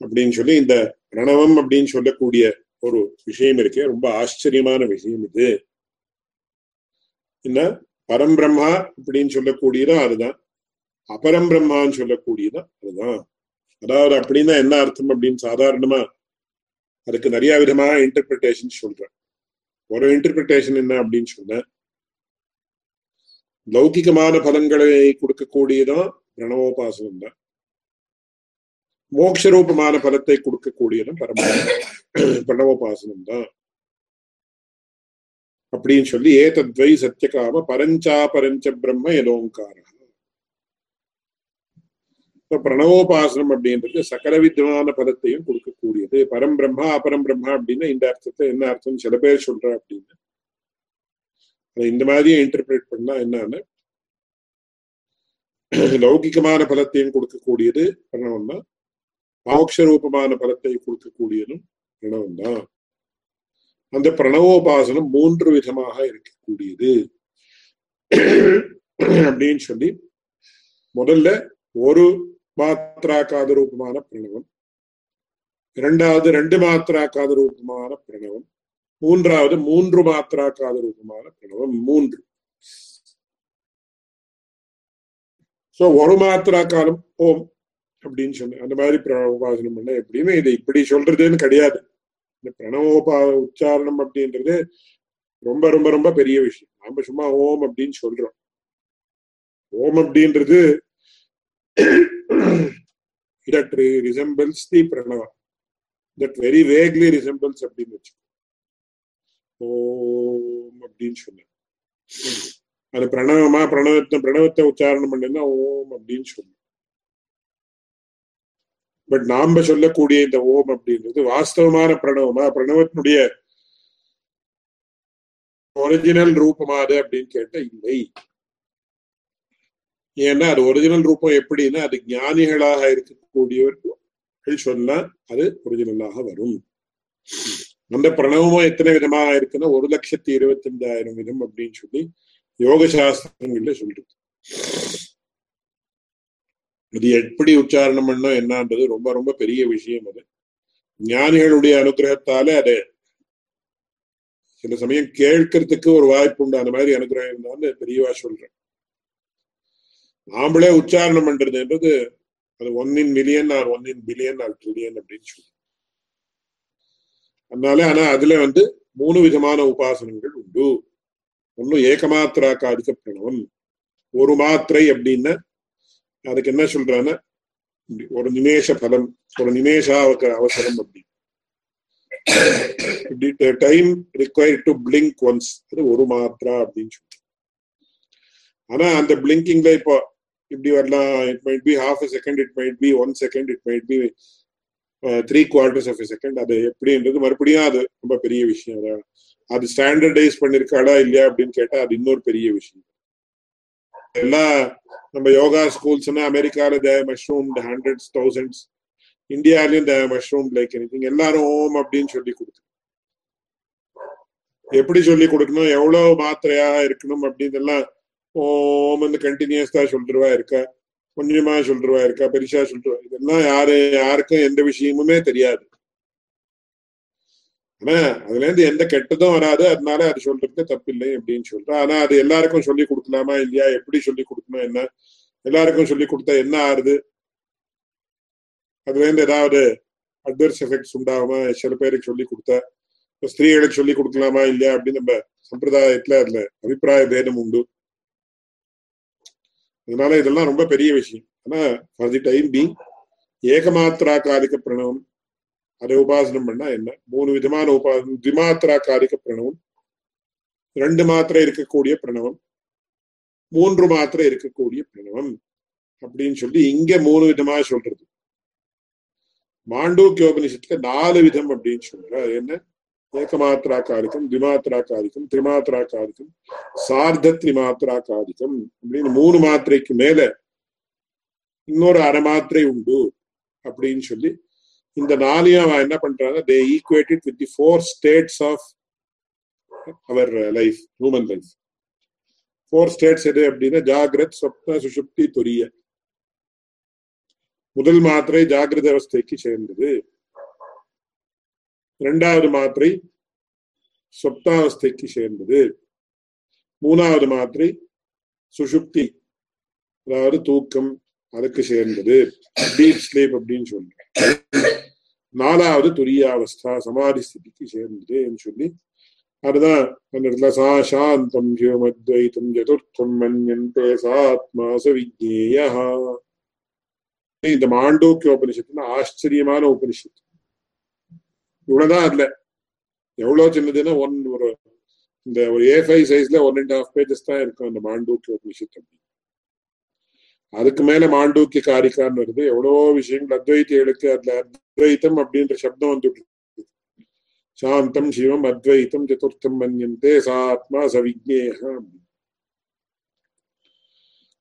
அப்படின்னு சொல்லி இந்த பிரணவம் அப்படின்னு சொல்லக்கூடிய ஒரு விஷயம் இருக்கு ரொம்ப ஆச்சரியமான விஷயம் இது. என்ன? பரம்பிரம்மா அப்படின்னு சொல்லக்கூடியதும் அதுதான். அபரம் பிரம்மான்னு சொல்லக்கூடியதும் அதுதான். அதாவது அப்படின்னா என்ன அர்த்தம் அப்படின்னு சாதாரணமா அதுக்கு நிறைய விதமான இன்டர்பிரிட்டேஷன் சொல்றேன். ஒரு இன்டர்பிரிட்டேஷன் என்ன அப்படின்னு சொன்ன லௌகிகமான பலன்களை கொடுக்கக்கூடியதான் பிரணவோபாசனம் தான் மோக்ஷரூபமான பலத்தை கொடுக்கக்கூடியதும் பரமாத்மா பிரணவோபாசனம் தான். அப்படின்னு சொல்லி ஏதத்வை சத்தியகாம பரஞ்சா பரஞ்ச பிரம்ம எதோங்கார பிரணவோபாசனம் அப்படின்றது சகல விதமான பலத்தையும் கொடுக்கக்கூடியது. பரம் பிரம்மா அபரம் பிரம்மா அப்படின்னு இந்த அர்த்தத்தை என்ன அர்த்தம் சில பேர் சொல்ற அப்படின்னு. இந்த மாதிரியே இன்டர்பிரேட் பண்ணா என்னன்னு. லௌகிகமான பலத்தையும் கொடுக்கக்கூடியது பிரணவம் தான் மோட்ச ரூபமான பலத்தை கொடுக்கக்கூடியதும் பிரணவம் தான் அந்த பிரணவோபாசனம் மூன்று விதமாக இருக்கக்கூடியது. அப்படின்னு சொல்லி முதல்ல ஒரு மாத்திராக்காத ரூபமான பிரணவம் இரண்டாவது ரெண்டு மாத்திராக்காத ரூபமான பிரணவம் மூன்றாவது மூன்று மாத்திராக்காத ரூபமான பிரணவம் மூன்று. சோ ஒரு மாத்திரா காலம் ஓம் அப்படின்னு சொன்ன அந்த மாதிரி பிரணவோபாசனம் பண்ண எப்படின்னு இது இப்படி சொல்றதுன்னு கிடையாது. இந்த பிரணவோபா உச்சாரணம் அப்படின்றது ரொம்ப ரொம்ப ரொம்ப பெரிய விஷயம். நாம சும்மா ஓம் அப்படின்னு சொல்றோம். ஓம் அப்படின்றது that resembles the pranava that very vaguely resembles அப்படின்னு வச்சு ஓம் அப்படின்னு சொன்னேன் அது பிரணவமா பிரணவத்தை பிரணவத்தை உச்சாரணம் பண்ணுன்னா ஓம் அப்படின்னு சொன்னேன் பட் நாம சொல்லக்கூடிய இந்த ஓம் அப்படின்றது வாஸ்தவமான பிரணவமா? பிரணவத்தினுடைய ஒரிஜினல் ரூபமா அது அப்படின்னு கேட்ட இல்லை. ஏன்னா அது ஒரிஜினல் ரூபம் எப்படின்னா அது ஞானிகளாக இருக்கக்கூடியவர்கள் சொன்னா அது ஒரிஜினலாக வரும். அந்த பிரணவமும் எத்தனை விதமா இருக்குன்னா ஒரு லட்சத்தி இருபத்தி அஞ்சாயிரம் விதம் அப்படின்னு சொல்லி யோக சாஸ்திரங்கள்ல சொல்றது. அது எப்படி உச்சாரணம் பண்ணோம் என்னன்றது ரொம்ப ரொம்ப பெரிய விஷயம் அது. ஞானிகளுடைய அனுகிரகத்தால அது சில சமயம் கேட்கறதுக்கு ஒரு வாய்ப்பு உண்டு. அந்த மாதிரி அனுகிரகம் இருந்தாலும் பெரியவா சொல்றேன். நாமளே உச்சாரணம் பண்றதுன்றது அது one in million or one in billion or trillion அப்படின்னு சொல்லுவோம் அதனால ஆனா அதுல வந்து மூணு விதமான உபாசனங்கள் உண்டு. ஒன்னும் ஏகமாத்திரா காதிக்க பிரணவம் ஒரு மாத்திரை அப்படின்னா அதுக்கு என்ன சொல்றான்னா ஒரு நிமேஷ பலம் ஒரு நிமேஷா அவசரம் அப்படி. Time required to blink once அது ஒரு மாத்திரா அப்படின்னு சொல்லி ஆனா அந்த பிளிங்கிங்ல இப்போ இப்படி வரலாம் it might be half a second it might be one second it might be three quarters of a second அது எப்படின்றது மறுபடியும் அது ரொம்ப பெரிய விஷயம். அது ஸ்டாண்டர்டைஸ் பண்ணிருக்காளா இல்லையா அப்படின்னு கேட்டா அது இன்னொரு பெரிய விஷயம். எல்லா நம்ம யோகா ஸ்கூல்ஸ்னா அமெரிக்கால த மஷ்ரூம் ஹண்ட்ரட்ஸ் தௌசண்ட்ஸ் இந்தியாலையும் த மஷ்ரூம் லைக் எனி எல்லாரும் ஓம் அப்படின்னு சொல்லி கொடுத்து. எப்படி சொல்லி கொடுக்கணும்? எவ்வளவு மாத்திரையா இருக்கணும் அப்படின்னு எல்லாம் ஓம் வந்து சொல்றவா இருக்கா? கொஞ்சமா சொல்றவா இருக்கா? பெரிசா சொல்றவா இதெல்லாம் யாரு யாருக்கும் எந்த விஷயமுமே தெரியாது. ஆனா அதுல இருந்து எந்த கெட்டதும் வராது. அதனால அது சொல்றதுக்கு தப்பில்லை அப்படின்னு சொல்றேன் ஆனா அது எல்லாருக்கும் சொல்லி கொடுக்கலாமா இல்லையா? எப்படி சொல்லி கொடுக்கணும் என்ன? எல்லாருக்கும் சொல்லி கொடுத்தா என்ன ஆறுது? அதுல இருந்து ஏதாவது அட்வர்ஸ் எஃபெக்ட்ஸ் உண்டாகுமா? சில பேருக்கு சொல்லி கொடுத்தா. ஸ்திரீகளுக்கு சொல்லி கொடுக்கலாமா இல்லையா? அப்படின்னு நம்ம சம்பிரதாயத்துல அதுல அபிப்பிராய பேதம் உண்டு. அதனால இதெல்லாம் ரொம்ப பெரிய விஷயம். ஆனா ஃபார் தி டைம் பி ஏகமாத்திரா காலிக பிரணவம் அதை உபாசனம் பண்ணா என்ன? மூணு விதமான உபாசனம் திமாத்திரா காரிக பிரணவம் ரெண்டு மாத்திரை இருக்கக்கூடிய பிரணவம் மூன்று மாத்திரை இருக்கக்கூடிய பிரணவம் அப்படின்னு சொல்லி இங்க மூணு விதமா சொல்றது. மாண்டூக்கியோபனிஷத்துல நாலு விதம் அப்படின்னு சொல்ற என்ன? ஏகமாத்திரா காரிக்கம் திமாத்திரா காரிக்கம் திரிமாத்திரா காரிக்கம் சார்த திரிமாத்திரா காரிக்கம் அப்படின்னு மூணு மாத்திரைக்கு மேல இன்னொரு அரை மாத்திரை உண்டு அப்படின்னு சொல்லி இந்த நாளையும் அவன் என்ன பண்றாங்க they equated with the four states of our life human life four states எது அப்படின்னா ஜாகிரத் சொப்ன சுஷுப்தி துரிய. முதல் மாத்திரை ஜாகிரத அவஸ்தைக்கு சேர்ந்தது. இரண்டாவது மாத்திரை சொப்தாவஸ்தைக்கு சேர்ந்தது. மூணாவது மாத்திரை சுஷுப்தி அதாவது தூக்கம் அதுக்கு சேர்ந்தது. டீப் ஸ்லீப் அப்படின்னு சொல்றேன் நாலாவது துரியாவஸ்தா சமாதி ஸ்திதிக்கு சேர்ந்ததுன்னு சொல்லி அதுதான் அந்த இடத்துல சா சாந்தம் ஹியோமத்வைத்தம் சதுர்த்தம் மன்யந்தே சாத்மா சவிஜேயா. இந்த மாண்டோக்கிய உபனிஷத்துல ஆச்சரியமான உபனிஷத்து. இவ்வளவுதான் அதுல. எவ்வளவு சின்னதுன்னா ஒன் ஒரு இந்த ஒரு ஏ ஃபைவ் சைஸ்ல ஒன் அண்ட் ஹாஃப் பேஜஸ் தான் இருக்கும் அந்த மாண்டூக்கிய உபனிஷத்து அப்படின்னு அதுக்கு மேல மாண்டூக்கிய காரிக்கான்னு வருது. எவ்வளவோ விஷயங்கள். அத்வைத்திகளுக்கு அதுல அத்வைத்தம் அப்படின்ற சப்தம் வந்துட்டு சாந்தம் சிவம் அத்வைத்தம் சதுர்த்தம் மன்யந்தே சாத்மா சவிஜேக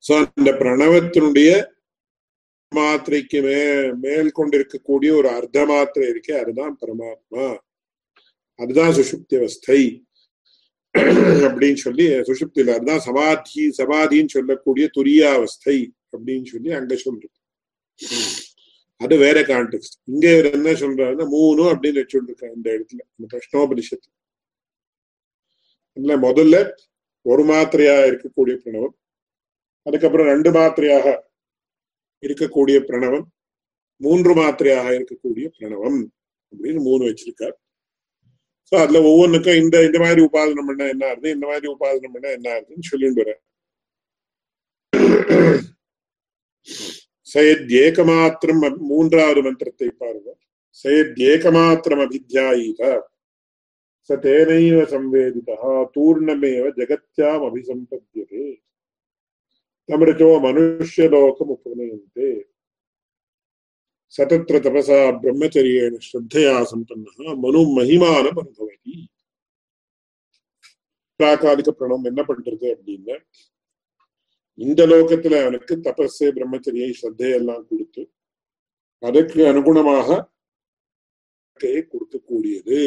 சோ அந்த பிரணவத்தினுடைய மாத்திரைக்கு மே மேல் கொண்டிருக்கக்கூடிய ஒரு அர்த்த மாத்திரை இருக்கே அதுதான் பரமாத்மா. அதுதான் சுஷுப்தி அவஸ்தை. [CLEARS THROAT] அப்படின்னு சொல்லி சுஷுப்தியில அதுதான் சமாதி சமாதின்னு சொல்லக்கூடிய துரியாவஸ்தை. அப்படின்னு சொல்லி அங்க சொல்றது அது வேற கான்டெக்ட் இங்க இவர் என்ன சொல்றாருன்னா மூணு அப்படின்னு வச்சுட்டு இந்த இடத்துல இந்த பிரஷ்னோபனிஷத்துல இல்ல முதல்ல ஒரு மாத்திரையா இருக்கக்கூடிய பிரணவம் அதுக்கப்புறம் ரெண்டு மாத்திரையாக இருக்கக்கூடிய பிரணவம் மூன்று மாத்திரையாக இருக்கக்கூடிய பிரணவம் அப்படின்னு மூணு வச்சிருக்கார். சோ அதுல ஒவ்வொன்றுக்கும் இந்த இந்த மாதிரி உபாதனம் பண்ண என்ன ஆகுது இந்த மாதிரி உபாதனம் பண்ண என்ன ஆகுதுன்னு சொல்லிட்டு வர சயத் ஏகமாத்திரம் மூன்றாவது மந்திரத்தை பாருங்க சயத் ஏகமாத்திரம் அபித்தியாயீத ச தேனைவ சம்வேதிதா தூர்ணமேவ ஜகத்யாம் அபிசம்பத்தியதே தமிருச்சோ மனுஷ்யலோகம் உபநயந்தே சதத்திர தபசா பிரம்மச்சரியேன ஸ்ரத்தையா சம்பன்னா மனு மகிமானம் அனுபவதி பிராகாலிக பிரணவம் என்ன பண்றது அப்படின்னா இந்த லோகத்துல அவனுக்கு தபஸு பிரம்மச்சரியை ஸ்ரத்தையெல்லாம் கொடுத்து அதற்கு அனுகுணமாக கொடுக்கக்கூடியது.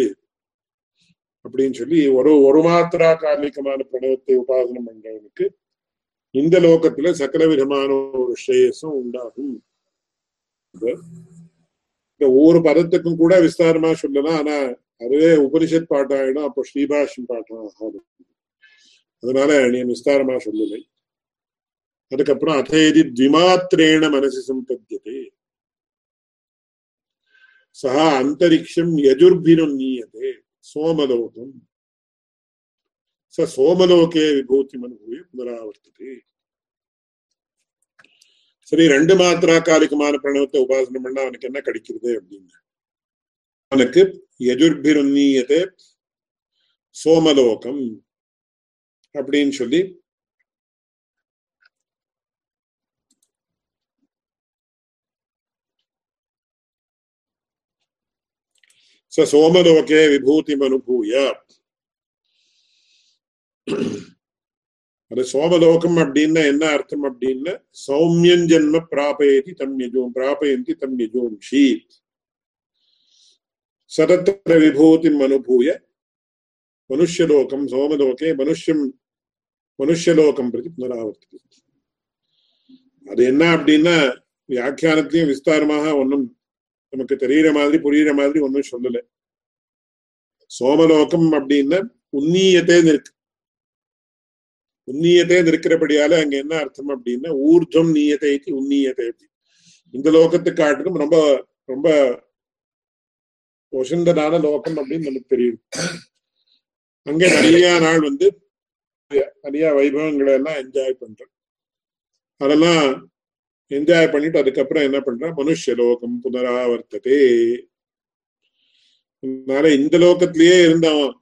அப்படின்னு சொல்லி ஒரு ஒரு மாத்திரா காரணிகமான பிரணவத்தை உபாசனம் பண்றவனுக்கு இந்த லோகத்துல சகல விதமான ஒரு ஸ்ரேயஸும் உண்டாகும். இந்த ஒவ்வொரு பதத்துக்கும் கூட விஸ்தாரமா சொல்லலாம். ஆனா அதுவே உபனிஷத் பாட்டாயிடும் அப்போ ஸ்ரீபாஷம் பாட்டம் ஆகும் அதனால நீ விஸ்தாரமா சொல்லலை. அதுக்கப்புறம் அதேதி த்விமாத்திரேண மனசு சம்பத்தியது. சா அந்தரிக்ஷம் யஜுர்பிரம் சோமலோகம். ச சோமலோகே விபூதி அனுபவிய புனராவர்த்தது. சரி ரெண்டு மாத்திரா காலிகமான பிரணவத்தை உபாசனம் பண்ணா அவனுக்கு என்ன கிடைக்கிறது அப்படின்னு. அவனுக்கு யஜுர்பிருநீயதே சோமலோகம் அப்படின்னு சொல்லி स सोमलोके விபூதிம் அது சோமலோகம் அப்படின்னா என்ன அர்த்தம் அப்படின்னா சௌமியன் ஜென்ம பிராபயதி தம் யஜோம் பிராபயந்தி தம் யஜோம்ஷி சதத்திர விபூதிம் அனுபூய மனுஷலோகம் சோமலோகே மனுஷம் மனுஷலோகம் பிரதி புனராவர்த்தி அது என்ன அப்படின்னா வியாக்கியானத்திலையும் விஸ்தாரமாக ஒன்றும் நமக்கு தெரியுற மாதிரி புரியுற மாதிரி ஒன்றும் சொல்லல. சோமலோகம் அப்படின்னா உன்னியத்தே நிற்கு. உன்னியத்தே இருக்கிறபடியால அங்க என்ன அர்த்தம் அப்படின்னா ஊர்ஜம் நீயத்தை உன்னீயத்தை இந்த லோகத்தை காட்டிலும் ரொம்ப ரொம்ப ஒசந்தனான லோகம் அப்படின்னு நமக்கு தெரியும் அங்க நிறைய நாள் வந்து நிறைய வைபவங்களை எல்லாம் என்ஜாய் பண்றோம். அதெல்லாம் என்ஜாய் பண்ணிட்டு அதுக்கப்புறம் என்ன பண்றா? மனுஷலோகம் புனராவர்த்ததே. அதனால இந்த லோகத்திலேயே இருந்தவன்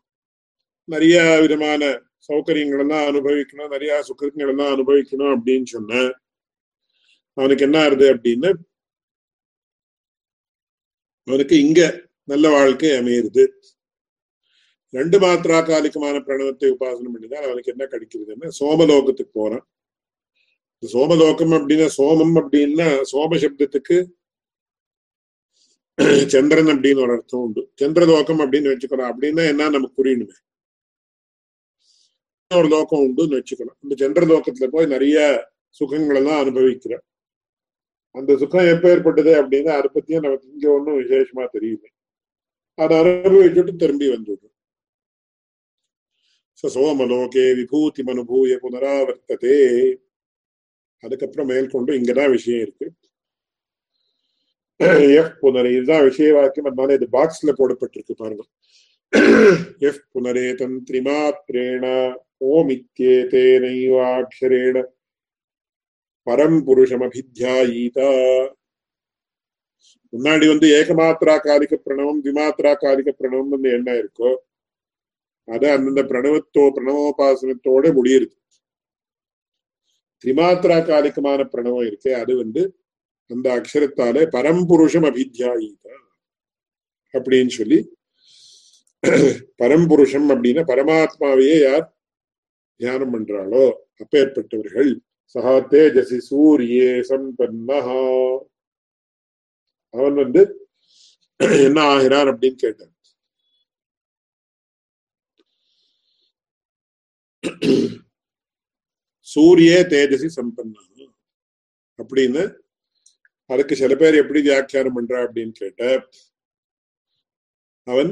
நிறைய விதமான சௌகரியங்கள் எல்லாம் அனுபவிக்கணும் நிறைய சுகங்கள் எல்லாம் அனுபவிக்கணும் அப்படின்னு சொன்ன. அவனுக்கு என்ன ஆறுது அப்படின்னு? அவனுக்கு இங்க நல்ல வாழ்க்கை அமையுது ரெண்டு மாத்திரா காலிகமான பிரணவத்தை உபாசனம் பண்ணினால் அவனுக்கு என்ன கிடைக்கிறதுன்னு சோமலோகத்துக்கு போறான். சோமலோகம் அப்படின்னா சோமம் அப்படின்னா சோம சப்தத்துக்கு சந்திரன் அப்படின்னு ஒரு அர்த்தம் உண்டு. சந்திரலோகம் அப்படின்னு வச்சுக்கிறோம் அப்படின்னா என்ன? நமக்கு புரியணுமே. ஒரு லோகம் உண்டுன்னு வச்சுக்கணும். இந்த சந்திரலோகத்துல போய் நிறைய சுகங்கள் எல்லாம் அனுபவிக்கிறோம். அந்த சுகம் எப்ப ஏற்பட்டது அப்படின்னா அதை பத்தியும் நமக்கு இங்க ஒன்றும் விசேஷமா தெரியுது அதை அனுபவிச்சுட்டு திரும்பி வந்துடும் சோமலோகே விபூதி மனுபூய புனராவர்த்ததே. அதுக்கப்புறம் மேற்கொண்டு இங்கதான் விஷயம் இருக்கு. [CLEARS THROAT] எஃப் புனரே இதுதான் விஷய வாக்கியம். அதனால இது பாக்ஸ்ல போடப்பட்டிருக்கு பாருங்க. [CLEARS THROAT] எஃப் புனரே தந்திரிமாத்திரேண ஓமித்யேதேனைவாட்சரேண பரம் புருஷம் அபித்தியாயீதா முன்னாடி வந்து ஏகமாத்திரா காலிக பிரணவம் திமாத்திரா காலிக பிரணவம் வந்து என்ன இருக்கோ அது அந்தந்த பிரணவத்தோ பிரணவோபாசனத்தோட முடியுது திரிமாத்திரா காலிகமான பிரணவம் இருக்கு அது வந்து அந்த அக்ஷரத்தாலே பரம்புருஷம் அபித்தியாயிதா அப்படின்னு சொல்லி பரம்புருஷம் அப்படின்னா பரமாத்மாவையே யார் தியானம் பண்றாளோ அப்பேற்பட்டவர்கள். சஹா தேஜசி சூரியே சம்பன்னஹா அவன் வந்து என்ன ஆகிறான் அப்படின்னு கேட்டான். சூரிய தேஜசி சம்பன்னா அப்படின்னு அதுக்கு சில பேர் எப்படி வியாக்கியானம் பண்றா அப்படின்னு கேட்ட அவன்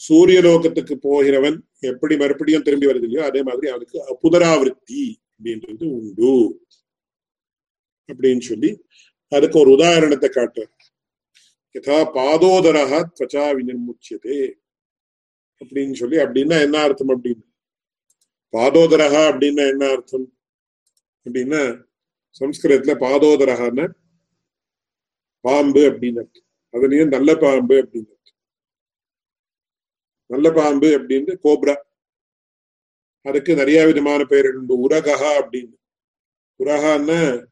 சூரிய லோகத்துக்கு போகிறவன் எப்படி மறுபடியும் திரும்பி வருது இல்லையோ அதே மாதிரி அவனுக்கு அப்புதராவிருத்தி அப்படின்றது உண்டு அப்படின்னு சொல்லி அதுக்கு ஒரு உதாரணத்தை காட்டுற யதா பாதோதரா துவச்சா வினிர்முச்சியதே அப்படின்னு சொல்லி அப்படின்னா என்ன அர்த்தம் அப்படின்னு? பாதோதரகா அப்படின்னா என்ன அர்த்தம்? அப்படின்னா சம்ஸ்கிருதத்துல பாதோதரகான்னு பாம்பு அப்படின்னு அர்த்தம். அதுலயும் நல்ல பாம்பு அப்படின்னு அர்த்தம். நல்ல பாம்பு அப்படின்னு கோப்ரா. அதுக்கு நிறைய விதமான பெயர் உண்டு. உரகா அப்படின்னு. உரகான்னா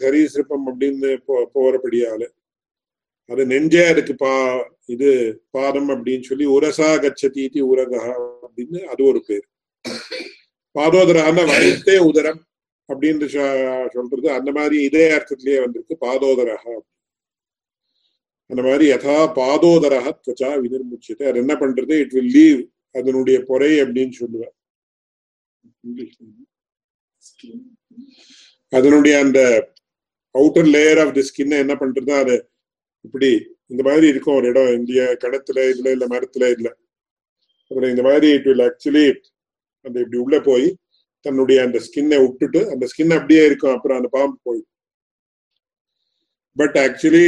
கரீசிற்பம் அப்படின்னு போறபடியால. அது நெஞ்சே இருக்கு பா இது பாதம் அப்படின்னு சொல்லி உரசா கச்சதி உரகா அப்படின்னு அது ஒரு பேர். பாதோதரான வயத்தே உதரம் அப்படின்னு சொல்றது அந்த மாதிரி இதே அர்த்தத்திலேயே வந்திருக்கு பாதோதரக அந்த மாதிரி யதா பாதோதரக துவச்சா வினிர்முச்சியத்தை அது என்ன பண்றது? இட் வில் லீவ் அதனுடைய பொறை அப்படின்னு சொல்லுவேன் அதனுடைய அந்த outer layer of the skin என்ன பண்றது அது இப்படி இந்த மாதிரி இருக்கும் ஒரு இடம் இந்திய கடத்துல இதுல இல்ல மரத்துல இல்ல அப்புறம் இந்த மாதிரி இட் வில் ஆக்சுவலி அந்த இப்படி உள்ள போய் தன்னுடைய அந்த ஸ்கின்னை விட்டுட்டு அந்த ஸ்கின் அப்படியே இருக்கும் அப்புறம் அந்த பாம்பு போய் பட் ஆக்சுவலி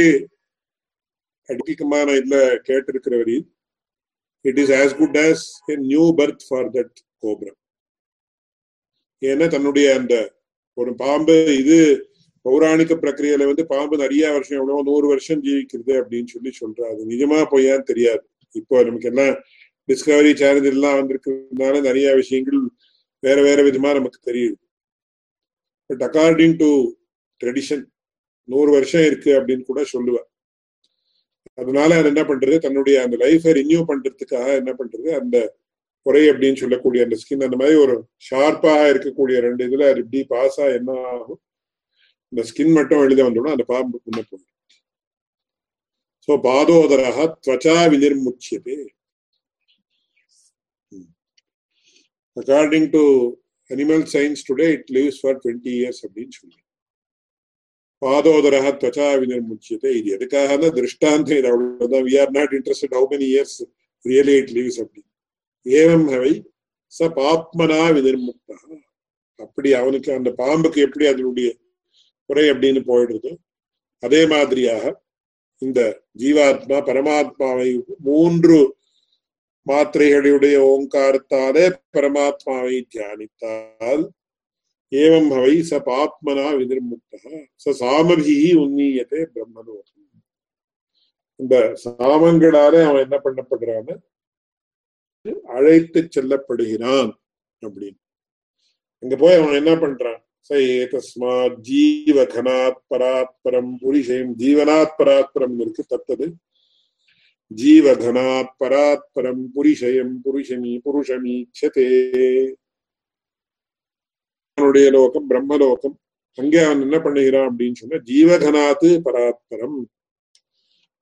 அடிக்கமான இதுல கேட்டிருக்கிற வரி it is as good as a new birth for that கோபுரம் ஏன்னா தன்னுடைய அந்த ஒரு பாம்பு இது பௌராணிக பிரக்கிரியில வந்து பாம்பு நிறைய வருஷம் எவ்வளவு நூறு வருஷம் ஜீவிக்கிறது அப்படின்னு சொல்லி சொல்றா அது நிஜமா பொய்யான்னு தெரியாது? இப்போ நமக்கு என்ன டிஸ்கவரி சேனல் எல்லாம் வந்திருக்கிறதுனால நிறைய விஷயங்கள் வேற வேற விதமா நமக்கு தெரியுது. பட் அக்கார்டிங் டு ட்ரெடிஷன் நூறு வருஷம் இருக்கு அப்படின்னு கூட சொல்லுவேன் அதனால அது என்ன பண்றது? தன்னுடைய அந்த லைஃபை ரினியூ பண்றதுக்காக என்ன பண்றது? அந்த குறை அப்படின்னு சொல்லக்கூடிய அந்த ஸ்கின் அந்த மாதிரி ஒரு ஷார்ப்பாக இருக்கக்கூடிய ரெண்டு இதுல அது இப்படி பாஸா என்ன ஆகும்? இந்த ஸ்கின் மட்டும் எழுத வந்துடும் அந்த பாம்பு முன்ன போகும். சோ பாதோதரக துவச்சா வினிர்முச்சியதே according to animal science today it lives for twenty years அப்படின்னு சொல்லி. பாதோதரக துவச்சா வினிர்முச்சியதே இது. எதுக்காக திருஷ்டாந்தம் இது அவ்வளவுதான். We are not interested how many years really it lives அப்படி ஏவம் ஹவை ச பாப்மனா வினிர்முக்தா அப்படி அவனுக்கு அந்த பாம்புக்கு எப்படி அதனுடைய குறை அப்படின்னு போயிடுது. அதே மாதிரியாக இந்த ஜீவாத்மா பரமாத்மாவை மூன்று மாத்திரைகளுடைய ஓங்காரத்தாலே பரமாத்மாவை தியானித்தால் ஏவம் அவை ச பாத்மனா வினிர்முக்தா ச சாமபிகி உன்னியதே பிரம்மலோகம் இந்த சாமங்களாலே அவன் என்ன பண்ணப்படுறான்னு அழைத்து செல்லப்படுகிறான் அப்படின்னு. அங்க போய் அவன் என்ன பண்றான்? ச ஏதஸ்மாத் ஜீவகனாத் பராத்பரம் புரிஷயம் ஜீவனாத் பராத்பரம் இருக்கு தத்தது ஜீவகனாத் பராத்பரம் புரிஷயம் புருஷமி புருஷமீட்சதே. அவனுடைய லோகம் பிரம்மலோகம். அங்கே அவன் என்ன பண்ணுகிறான் அப்படின்னு சொன்னா ஜீவகனாத்து பராத்பரம்.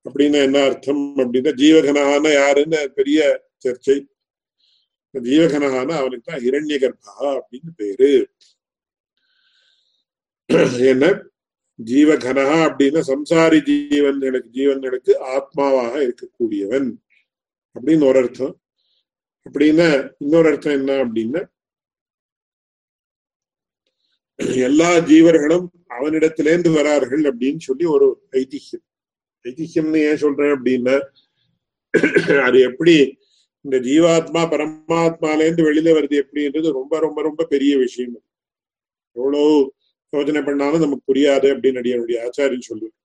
அப்படின்னா என்ன அர்த்தம் அப்படின்னா ஜீவகனான யாருன்னு பெரிய சர்ச்சை. ஜீவகனான அவனுக்கு தான் ஹிரண்ய கர்ப்பா அப்படின்னு பேரு. [CLEARS THROAT] என்ன? ஜீவகனா அப்படின்னா சம்சாரி ஜீவன்களுக்கு ஜீவன்களுக்கு ஆத்மாவாக இருக்கக்கூடியவன். அப்படின்னு ஒரு அர்த்தம். அப்படின்னா இன்னொரு அர்த்தம் என்ன அப்படின்னா எல்லா ஜீவர்களும் அவனிடத்திலேந்து வரார்கள் அப்படின்னு சொல்லி ஒரு ஐதிஹ்யம் ஐதிஹ்யம்னு ஏன் சொல்றேன் அப்படின்னா [CLEARS THROAT] அது எப்படி இந்த ஜீவாத்மா பரமாத்மாலேருந்து வெளியில வருது எப்படின்றது ரொம்ப ரொம்ப ரொம்ப பெரிய விஷயம். எவ்வளவு யோஜனை பண்ணாலும் நமக்கு புரியாது அப்படின்னு என்னுடைய ஆச்சாரியன் சொல்லுவார்.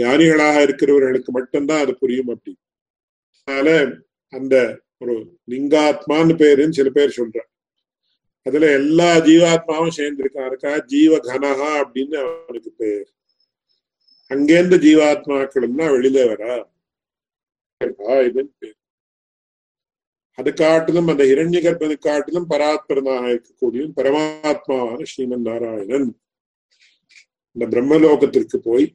ஞானிகளாக இருக்கிறவர்களுக்கு மட்டும்தான் அது புரியும் அப்படி. அதனால அந்த ஒரு லிங்காத்மான்னு பேருன்னு சில பேர் சொல்ற அதுல எல்லா ஜீவாத்மாவும் சேர்ந்திருக்கான் இருக்கா ஜீவ கனகா அப்படின்னு அவனுக்கு பேர். அங்கேருந்து ஜீவாத்மாக்களும்னா வெளியில வரா. இதுன்னு பேர். அது காட்டிலும் அந்த இரண்ய கர்ப்பது காட்டிலும் பராத்பரனாக இருக்கக்கூடிய பரமாத்மாவான ஸ்ரீமன் நாராயணன் இந்த பிரம்மலோகத்திற்கு போய்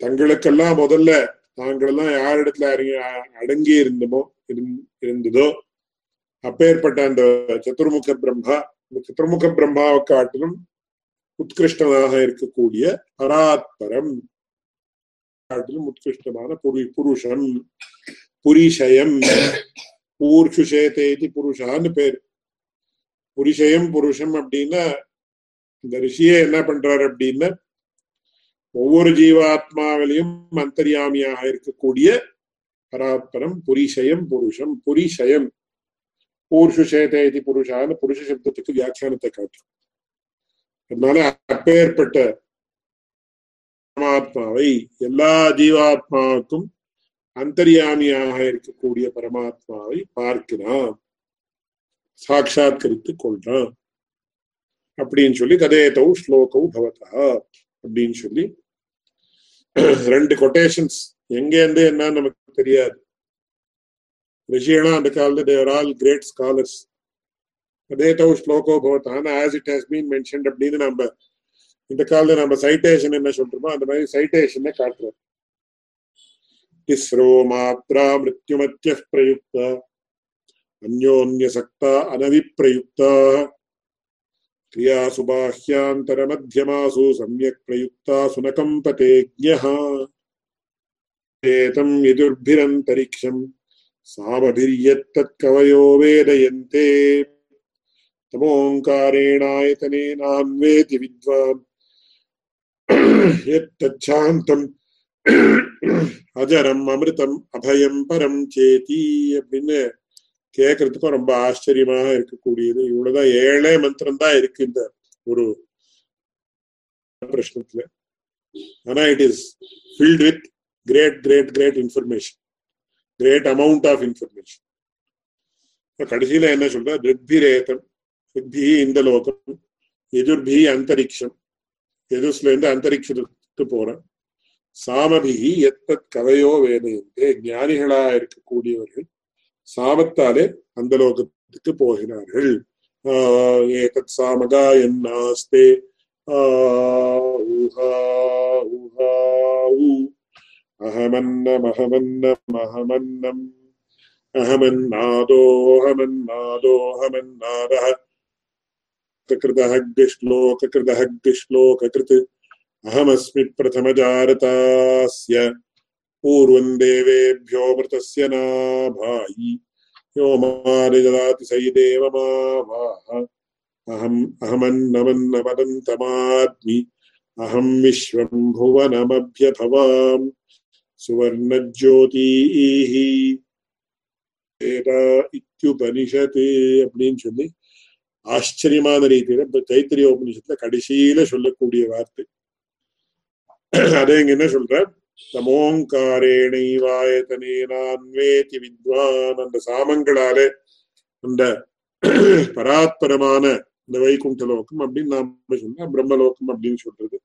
தங்களுக்கெல்லாம் முதல்ல தாங்களெல்லாம் யாரிடத்துல அடங்கி இருந்தமோ இருந்ததோ அப்பேற்பட்ட அந்த சதுர்முக பிரம்மா இந்த சத்துர்முக பிரம்மாவை காட்டிலும் உத்கிருஷ்டமாக இருக்கக்கூடிய பராத்பரம் காட்டிலும் உத்கிருஷ்டமான புரு புருஷன் புரிஷயம் பூர்ஷுஷேதேதி புருஷான்னு பேர். புரிஷயம் புருஷம் அப்படின்னா இந்த ரிஷியே என்ன பண்றாரு அப்படின்னா ஒவ்வொரு ஜீவாத்மாவிலையும் அந்தரியாமியாக இருக்கக்கூடிய பராத்பரம் புரிஷயம் புருஷம் புரிஷயம். பூர்ஷுஷேதேதி இது புருஷான்னு புருஷ சப்தத்துக்கு வியாக்கியானத்தை காட்டும். அதனால அப்பேற்பட்ட பரமாத்மாவை எல்லா ஜீவாத்மாவுக்கும் அந்தரியாமியாக இருக்கக்கூடிய பரமாத்மாவை பார்க்கிறான். சாட்சாத்கரித்துக் கொள்றான். அப்படின்னு சொல்லி கதேதவு ஸ்லோகவு பவதா அப்படின்னு சொல்லி ரெண்டு கொட்டேஷன்ஸ் எங்க இருந்து என்ன நமக்கு தெரியாது. ரிஷியனா அந்த காலத்துல தேவர் ஆல் கிரேட் ஸ்காலர்ஸ் கதேதவு ஸ்லோகோ பவதான் as it has been mention அப்படின்னு நம்ம இந்த காலத்துல நம்ம சைட்டேஷன் என்ன சொல்றோமோ அந்த மாதிரி சைட்டேஷனை காட்டுறோம் तिस्रो मात्रा मृत्युमत्यः प्रयुक्ता। अन्योन्यसक्ता अनविप्रयुक्ता क्रियासु बाह्यान्तरमध्यमासु सम्यक् प्रयुक्ता सुनकम्पतेज्ञः एतम् यजुर्भिरन्तरिक्षम्। सामभिर्यत्तत्कवयो वेदयन्ते। तमोङ्कारेणायतनेनान्वेति विद्वान्। यत्तच्छान्तम् [CLEARS THROAT] அஜரம் அமிர்தம் அபயம் பரம் சேதி அப்படின்னு கேட்கறதுக்கும் ரொம்ப ஆச்சரியமாக இருக்கக்கூடியது. இவ்வளவுதான் ஏழே மந்திரம் தான் இருக்கு இந்த ஒரு பிரश्னத்துல ஆனா it is filled with great great great information great amount of information கடைசியில என்ன சொல்ற? ரித்பிரேதம் ரித்பி இந்த லோகம் எதிர்பி அந்தரிக்ஷம். எதுஸ்ல இருந்து அந்தரிக்ஷத்துக்கு போறேன். சாமபிகி எத்தத் கவையோ வேதையந்தே ஞானிகளா இருக்கக்கூடியவர்கள் சாமத்தாலே அந்த லோகத்துக்கு போகிறார்கள் ஏதத் சாமகா என்னாஸ்தே அகமன்னம் அகமன்னம் அகமன்னம் अहमन्नादोऽहमन्नादोऽहमन्नादः कृतः श्लोककृतः श्लोककृत् अहमस्मि प्रथमजारतास्य पूर्वम् देवेभ्यो मृतस्य नाभायि यो मानिददाति सैदेव माभाः अहम् अहमन्नमन्नमदन्तमात्मि अहम् विश्वम् भुवनमभ्यभवाम् சுவர்ணஜோதிஹ இத்யுபனிஷத்து அப்படின்னு சொல்லி ஆச்சரியமான ரீதியில இப்ப தைத்திரிய உபனிஷத்துல கடைசியில சொல்லக்கூடிய வார்த்தை [CLEARS THROAT] அதே இங்க என்ன சொல்ற? தமோங்காரேணைவாயத்தனேனான்வேதி வித்வான் அந்த சாமங்களாலே அந்த [CLEARS THROAT] பராத்பரமான இந்த வைகுண்ட லோகம் அப்படின்னு நாம சொன்னா பிரம்மலோகம் அப்படின்னு சொல்றது.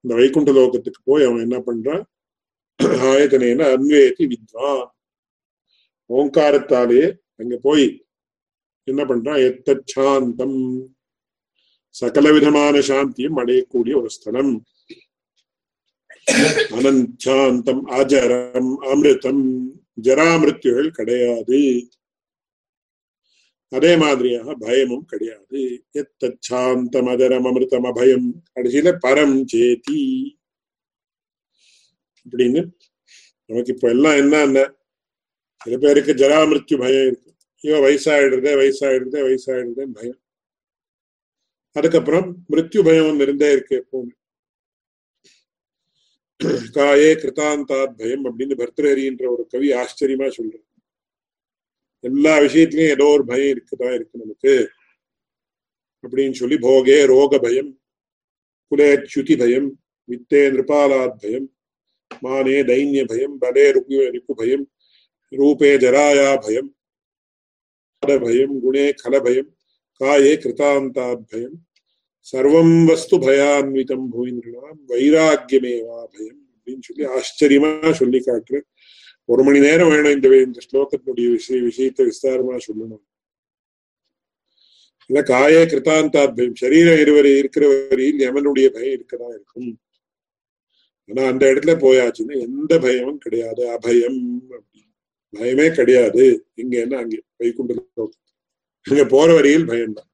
இந்த வைகுண்ட லோகத்துக்கு போய் அவன் என்ன பண்றான்? [CLEARS THROAT] ஆயத்தனேன அன்வேதி வித்வான். ஓங்காரத்தாலே அங்க போய் என்ன பண்றான்? எத்தாந்தம் சகல விதமான சாந்தியும் அடையக்கூடிய ஒரு ஸ்தலம். அனந்தாந்தம் அஜரம் அமிர்தம் ஜராமிருத்துகள் கிடையாது. அதே மாதிரியாக பயமும் கிடையாது. எத்தாந்தம் அதரம் அமிர்தம் அபயம். கடைசியில பரம் சேதி. அப்படின்னு நமக்கு இப்ப எல்லாம் என்ன சில பேருக்கு ஜராமிருத்யு பயம் இருக்கு. ஐயோ வயசாயிடுறதே வயசாயிடுறதே வயசாயிடுறதே பயம். அதுக்கப்புறம் மிருத்யு பயம் இருந்தே இருக்கு எப்பவுமே. காயே கிருதாந்தாத் பயம் அப்படின்னு பர்தரஹரின்ற ஒரு கவி ஆச்சரியமா சொல்றாரு. எல்லா விஷயத்திலயும் ஏதோ ஒரு பயம் இருக்குதான் இருக்கு நமக்கு. அப்படின்னு சொல்லி போகே ரோக பயம் குலேச்சுதி பயம் வித்தே நிருபாலாத் பயம் மானே தைன்ய பயம் பலே ருக்கு ரிப்பு பயம் ரூபே ஜராயா பயம் பயம் குணே கல பயம் காயே கிருதாந்தாத் பயம் சர்வம் வஸ்து பயான்விதம் பூயின்றாம் வைராக்கியமேவா பயம் அப்படின்னு சொல்லி ஆச்சரியமா சொல்லி காட்டுற. ஒரு மணி நேரம் வேணும் இந்த இந்த ஸ்லோகத்தினுடைய விஷய விஷயத்தை விஸ்தாரமா சொல்லணும். இல்ல காயே கிருத்தாந்தாத் பயம் சரீரம் இருவரை இருக்கிற வரையில் யமனுடைய பயம் இருக்கதான் இருக்கும்? ஆனா அந்த இடத்துல போயாச்சுன்னா எந்த பயமும் கிடையாது. அபயம் அப்படின்னு பயமே கிடையாது. இங்க என்ன அங்கே? வைகுண்ட லோகத்தில். அங்க போற வரையில் பயம்தான்.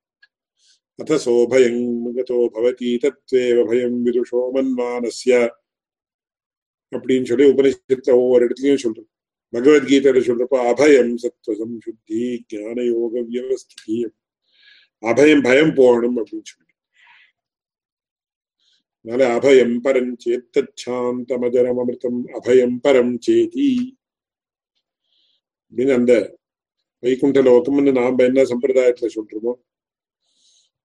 அத்த சோபயம் கதோ பவதி தத்வேவ பயம் விதுஷோ மன்மானஸ்ய அப்படின்னு சொல்லி உபனிஷத்துல ஒவ்வொரு இடத்துலயும் சொல்றது பகவத்கீதையில சொல்றப்போ அபயம் சத்வசம் சுத்தி ஞான யோக வியவஸ்தி அபயம் பயம் போகணும் அப்படின்னு சொல்லி அதனால அபயம் பரம் சேத்தாந்தமஜரம் அமிர்தம் அபயம் பரம் சேதி அப்படின்னு அந்த வைகுண்ட லோகம்னு நாம என்ன சம்பிரதாயத்துல சொல்றோமோ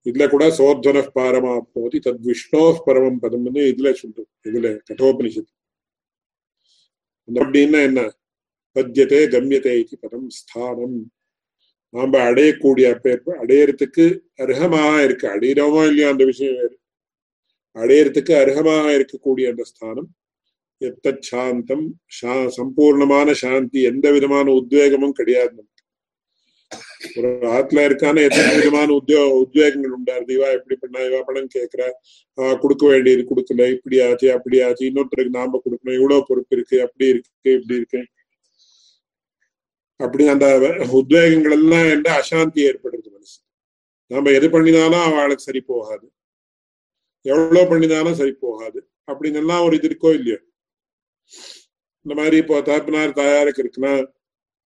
இதுல கூட சோத்வன பாரமாப்னோதி தத் விஷ்ணோ பரமம் பதம்னு இதுல சொல்றோம் இதுல கட்டோபனிஷத்து அப்படின்னா என்ன பத்தியத்தை கம்யத்தை இது பதம் ஸ்தானம் நாம அடையக்கூடிய அடையறதுக்கு அருகமாக இருக்கு அடையிறோமோ இல்லையோ அந்த விஷயம் வேறு அடையறதுக்கு அருகமாக இருக்கக்கூடிய அந்த ஸ்தானம் எத்த சாந்தம் சம்பூர்ணமான சாந்தி எந்த விதமான உத்வேகமும் கிடையாது ஒரு ஆத்துல இருக்கான எத்தனை விதமான உத்தியோ உத்வேகங்கள் உண்டாரு? இவா எப்படி பண்ணா? இவா பணம் கேட்கிறா ஆஹ் கொடுக்க வேண்டியது கொடுக்கல. இப்படி ஆச்சு அப்படி ஆச்சு. இன்னொருத்தருக்கு நாம கொடுக்கணும். இவ்வளவு பொறுப்பு இருக்கு. அப்படி இருக்கு இப்படி இருக்கு. அப்படி அந்த உத்வேகங்கள் எல்லாம் என்ற அசாந்தி ஏற்படுறது மனசு. நாம எது பண்ணினாலும் அவளுக்கு சரி போகாது. எவ்வளவு பண்ணினாலும் சரி போகாது. அப்படின்னு எல்லாம் ஒரு இது இருக்கோ இல்லையோ? இந்த மாதிரி இப்போ தாப்பினார் தாயாருக்கு இருக்குன்னா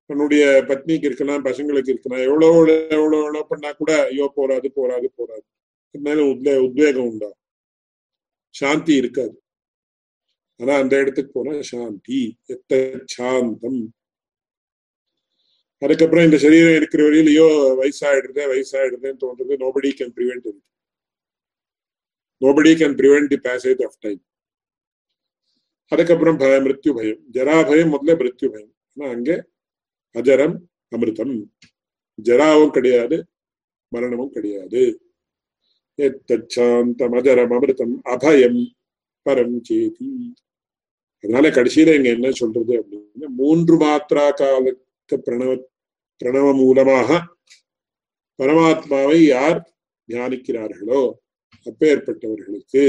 தன்னுடைய பத்னிக்கு இருக்கலாம் பசங்களுக்கு இருக்கலாம். எவ்வளவு எவ்வளவு எவ்வளவு பண்ணா கூட ஐயோ போராது போராது போராது அதனால உத்வே உத்வேகம் உண்டா? சாந்தி இருக்காது. ஆனா அந்த இடத்துக்கு போனா சாந்தி எத்த சாந்தம் அதுக்கப்புறம் இந்த சரீரம் இருக்கிற வரையில் ஐயோ வயசாயிடுதுன்னு தோன்றது nobody can prevent it nobody can prevent the passage of time அதுக்கப்புறம் பய மிருத்யு பயம். ஜரா பயம் முதல்ல மிருத்யு பயம். ஆனா அங்கே அஜரம் அமிர்தம். ஜராவும் கிடையாது மரணமும் கிடையாது. சாந்தம் அஜரம் அமிர்தம் அபயம் பரம் சேதி. அதனால கடைசியில இங்க என்ன சொல்றது அப்படின்னா மூன்று மாத்திரா காலத்து பிரணவ பிரணவ மூலமாக பரமாத்மாவை யார் தியானிக்கிறார்களோ அப்பேற்பட்டவர்களுக்கு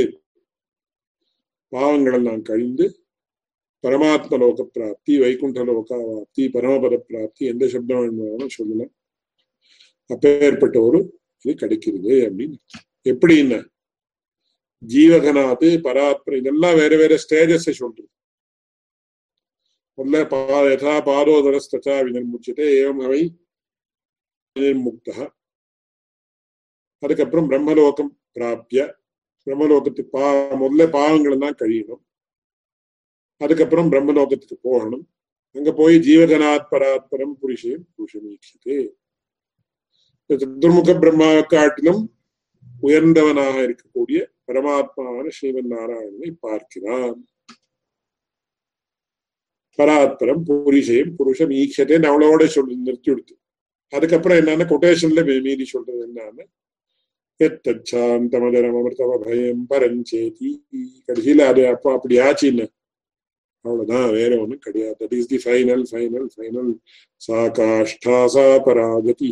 பாவங்களெல்லாம் கழிந்து பரமாத்ம லோக பிராப்தி வைகுண்ட லோகாவாப்தி பரமபத பிராப்தி எந்த சப்தம் வேணுமானாலும் சொல்லலாம் அப்பேற்பட்ட ஒரு இது கிடைக்கிறது அப்படின்னு எப்படின்னா ஜீவகனாது பராத்ம இதெல்லாம் வேற வேற ஸ்டேஜஸ் சொல்றது முதல்ல பா யதா பாதோதரஸ்தா வினிர்முச்சதே ஏவம் அவை முக்தா அதுக்கப்புறம் பிரம்மலோகம் பிராப்திய பிரம்மலோகத்துக்கு பா முதல்ல பாவங்கள் எல்லாம் கழியணும் அதுக்கப்புறம் பிரம்மலோகத்துக்கு போகணும். அங்க போய் ஜீவஜனாத் பராத்பரம் புருஷே புருஷமீட்சதே சதுர்முக பிரம்மா காட்டிலும் உயர்ந்தவனாக இருக்கக்கூடிய பரமாத்மாவான ஸ்ரீமன் நாராயணனை பார்க்கிறான். பராத்பரம் புரிஷயம் புருஷம் ஈக்ஷதேன்னு அவளோட சொல்லி நிறுத்தி விடுத்து. அதுக்கப்புறம் என்னன்னா கொட்டேஷன்ல மீறி சொல்றது என்னன்னு எத்தாந்தமதரம் அமிர்தம பயம் பரஞ்சேதி. கடைசியில அது அப்போ அப்படி ஆச்சுன்னு அவ்வளவுதான் வேற ஒண்ணும் கிடையாது. That is the final final final சா காஷ்டா சா பராகதி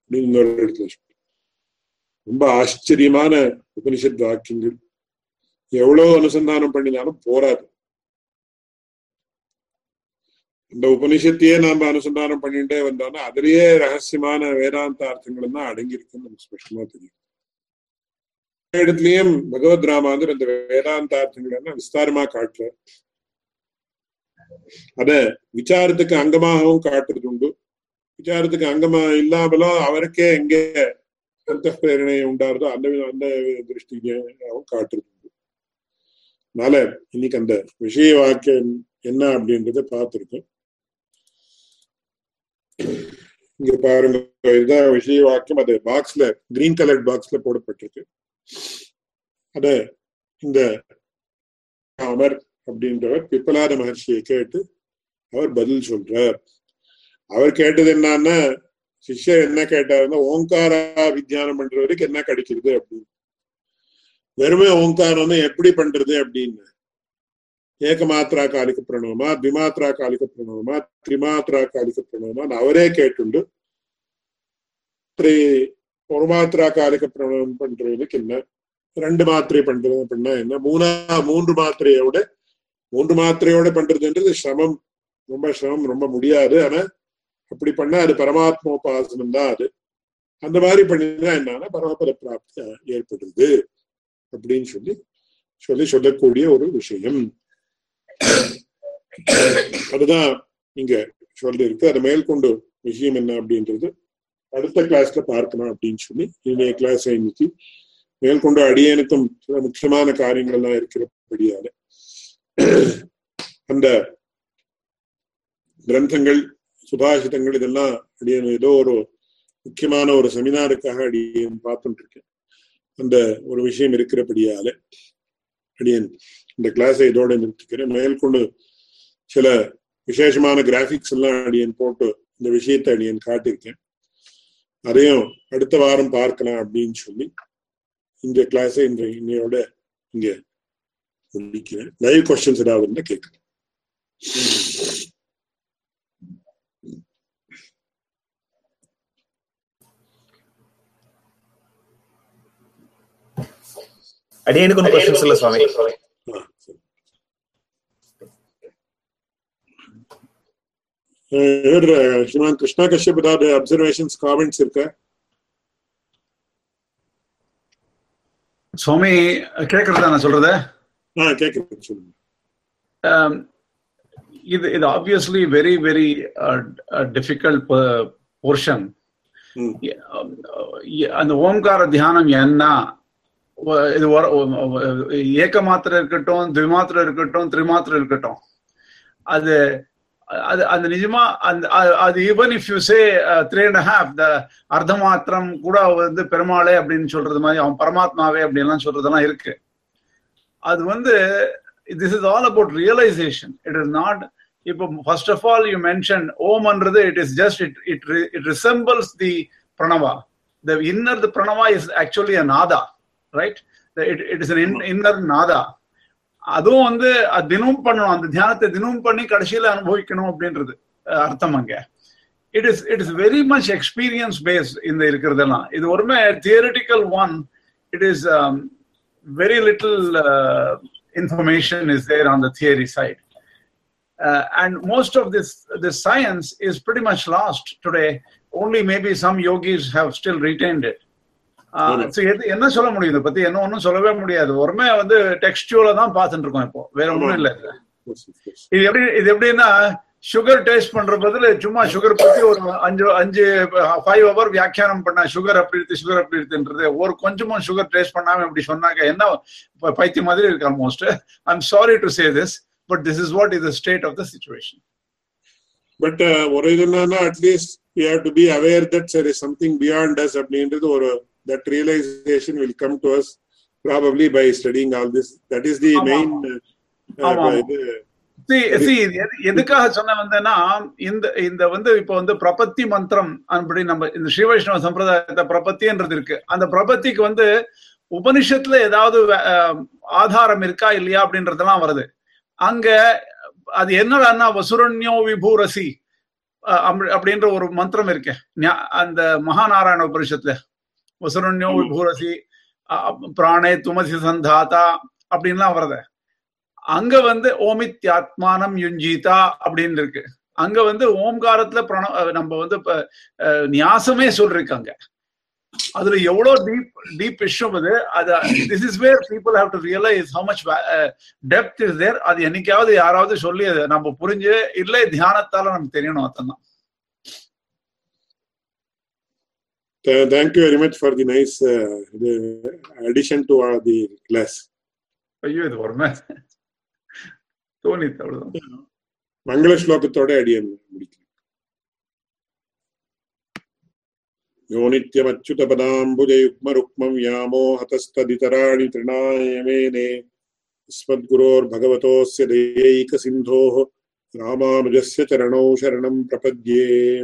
அப்படின்னு இன்னொரு இடத்துல ரொம்ப ஆச்சரியமான உபனிஷத் வாக்கியங்கள். எவ்வளவு அனுசந்தானம் பண்ணினாலும் போராது இந்த உபனிஷத்தையே நாம அனுசந்தானம் பண்ணிட்டே வந்தோம்னா அதுலயே ரகசியமான வேதாந்த அர்த்தங்கள் தான் அடங்கியிருக்குன்னு நமக்கு ஸ்பஷ்டமா தெரியும். இடத்துலயும் பகவத் ராமாந்தர் இந்த வேதாந்தார்த்தங்கள் எல்லாம் விஸ்தாரமா காட்டுற அத விசாரத்துக்கு அங்கமாகவும் காட்டுறது உண்டு. விசாரத்துக்கு அங்கமா இல்லாமலும் அவருக்கே எங்க அந்த பிரேரணை உண்டாருதோ அந்த அந்த திருஷ்டியாகவும் காட்டுறது உண்டு. அதனால இன்னைக்கு அந்த விஷய வாக்கியம் என்ன அப்படின்றத பார்த்துருக்கோம். இங்க பாருங்க இதுதான் விஷய வாக்கியம். அது பாக்ஸ்ல கிரீன் கலர் பாக்ஸ்ல போடப்பட்டிருக்கு. அத இந்த அமர் அப்படின்றவர் பிப்பலாத மகர்ஷியை கேட்டு அவர் பதில் சொல்றார். அவர் கேட்டது என்னன்னா சிஷ்யர் என்ன கேட்டாருன்னா ஓங்காரா வித்தியானம் பண்றவருக்கு என்ன கிடைக்கிறது அப்படின்னு. வெறுமே ஓங்காரம்னு எப்படி பண்றது அப்படின்னு. ஏகமாத்திரா காலிக பிரணவமா திமாத்திரா காலிக பிரணவமா திரிமாத்திரா காலிக பிரணவமா அவரே கேட்டுண்டு ஒரு மாத்திரா காலிக பிரணவம் பண்றதுக்கு என்ன? ரெண்டு மாத்திரை பண்றது அப்படின்னா என்ன? மூணா மூன்று மாத்திரையோட மூன்று மாத்திரையோட பண்றதுன்றது சிரமம் ரொம்ப சிரமம் ரொம்ப முடியாது. ஆனா அப்படி பண்ணா அது பரமாத்மோபாசனம் தான் அது. அந்த மாதிரி பண்ணினா என்னன்னா பரமபத பிராப்தி ஏற்படுது அப்படின்னு சொல்லி சொல்லி சொல்லக்கூடிய ஒரு விஷயம். அதுதான் இங்க சொல்லி இருக்கு அதை மேற்கொண்டு விஷயம் என்ன அப்படின்றது அடுத்த கிளாஸ்ல பார்க்கணும் அப்படின்னு சொல்லி இன்றைய கிளாஸ் இன்னைக்கு மேற்கொண்டு அடியனுக்கும் சில முக்கியமான காரியங்கள்லாம் இருக்கிறபடியால [COUGHS] அந்த கிரந்தங்கள் சுபாஷிதங்கள் இதெல்லாம் அடியன் ஏதோ ஒரு முக்கியமான ஒரு செமினாருக்காக அடியன் பார்த்துட்டு இருக்கேன் அந்த ஒரு விஷயம் இருக்கிறபடியால அடியன் இந்த கிளாஸை இதோட நிறுத்திக்கிறேன். மேற்கொண்டு சில விசேஷமான கிராஃபிக்ஸ் எல்லாம் அடியன் போட்டு இந்த விஷயத்தை அடியன் காட்டியிருக்கேன். அதையும் அடுத்த வாரம் பார்க்கலாம் அப்படின்னு சொல்லி இந்த கிளாஸை இந்த இன்னையோட இங்க முடிக்கிறேன் லைவ் கொஸ்டின்ஸ் ஏதாவது இருந்தா கேட்கிறேன். அடியனுக்கு ஒன்றும் கொஸ்டின்ஸ் இல்ல சுவாமி. ஸ்ரீமான் கிருஷ்ணா கஷ்யப் ஏதாவது அப்சர்வேஷன்ஸ் காமெண்ட்ஸ் இருக்கா? சுவாமி கேக்குறதா நான் சொல்றது? ஆ கேட்குறேன் சொல்லுங்க. இது இது obviously very very difficult portion அந்த ஓம்கார தியானம் என்ன? இது ஏக்க மாத்திரம் இருக்கட்டும் திமாத்திரம் இருக்கட்டும் திரிமாத்திரம் இருக்கட்டும். அது அது அந்த நிஜமா அந்த அது even if you say three and half the அர்த்த மாத்திரம் கூட வந்து பெருமாளே அப்படின்னு சொல்றது மாதிரி அவன் பரமாத்மாவே அப்படின்லாம் சொல்றதெல்லாம் இருக்கு. அது வந்து this is all about realisation it is not இப்போ first of all you mention ஓம்ன்றது it is just it it it resembles the pranava the inner the pranava is actually a nada right it it is inner nada அதுவும் வந்து தினமும் பண்ணணும். அந்த தியானத்தை தினமும் பண்ணி கடைசியில அனுபவிக்கணும் அப்படின்றது அர்த்தம் அங்க. It is it is very much experience base இந்த இருக்கிறதெல்லாம். இது ஒருமே theoretical one it is very little information is there on the theory side and most of this this science is pretty much lost today only maybe some yogis have still retained it. என்ன சொல்ல முடியும்? இதை பத்தி என்ன ஒன்றும் சொல்லவே முடியாது. ஒருமே வந்து டெக்ஸ்டியூல தான் பார்த்துட்டு இருக்கோம் இப்போ. வேற ஒன்றும் இல்லை இது எப்படி இது எப்படின்னா சுகர் டேஸ்ட் பண்ற பதில் சும்மா சுகர் பத்தி ஒரு அஞ்சு அஞ்சு ஃபைவ் ஹவர் வியாக்கியானம் பண்ண சுகர் அப்படி இருக்கு சுகர் அப்படி இருக்குன்றது. ஒரு கொஞ்சமும் சுகர் டேஸ்ட் பண்ணாம இப்படி சொன்னாங்க என்ன பைத்தியம் மாதிரி இருக்கு almost I am sorry to say this but this is what is the state of the situation but ஒரு இது என்னன்னா at least we have to be aware that சரி சம்திங் பியாண்ட் அஸ் அப்படின்றது ஒரு that realization will come to us probably by studying all this. That is the main. எதுக்காக சொன்ன வந்தேன்னா இந்த இந்த வந்து இப்ப வந்து பிரபத்தி மந்திரம் அப்படி நம்ம இந்த ஸ்ரீ வைஷ்ணவ சம்பிரதாயத்தை பிரபத்தின்றது இருக்கு. அந்த பிரபத்திக்கு வந்து உபனிஷத்துல ஏதாவது ஆதாரம் இருக்கா இல்லையா அப்படின்றதெல்லாம் வருது. அங்க அது என்னடான்னா வசுரண்யோ விபூரசி அப்படின்ற ஒரு மந்திரம் இருக்கு. அந்த மகாநாராயண உபனிஷத்துல. வசுரண்யோ விபூரசி பிராணே துமசி சந்தாத்தா அப்படின்லாம் வருது அங்க வந்து ஓமித்யாத்மானம் யுஞ்சீதா அப்படின்னு இருக்கு. அங்க வந்து ஓம்காரத்துல பிரண நம்ம வந்து நியாசமே சொல்லிருக்காங்க. அதுல எவ்வளவு டீப் டீப் விஷயம் அது அது this is where people have to realise how much depth is there அது என்னைக்காவது யாராவது சொல்லி அது நம்ம புரிஞ்சு இல்லை தியானத்தால நமக்கு தெரியணும் அதான் thank you very much for the nice uh, the addition to uh, the class. ஐயோ இது ஒருமே தோணித்து அவ்வளவுதான் மங்கள ஸ்லோகத்தோட அடியன் முடிக்கிறேன் யோ நித்யமச்சுதபதாம்புஜயுக்மருக்மம் யாமோ ஹதஸ்ததிதராணி திருநாயமேனே अस्मद्गुरोर्भगवतोऽस्य दयैकसिन्धोः रामानुजस्य चरणौ शरणं प्रपद्ये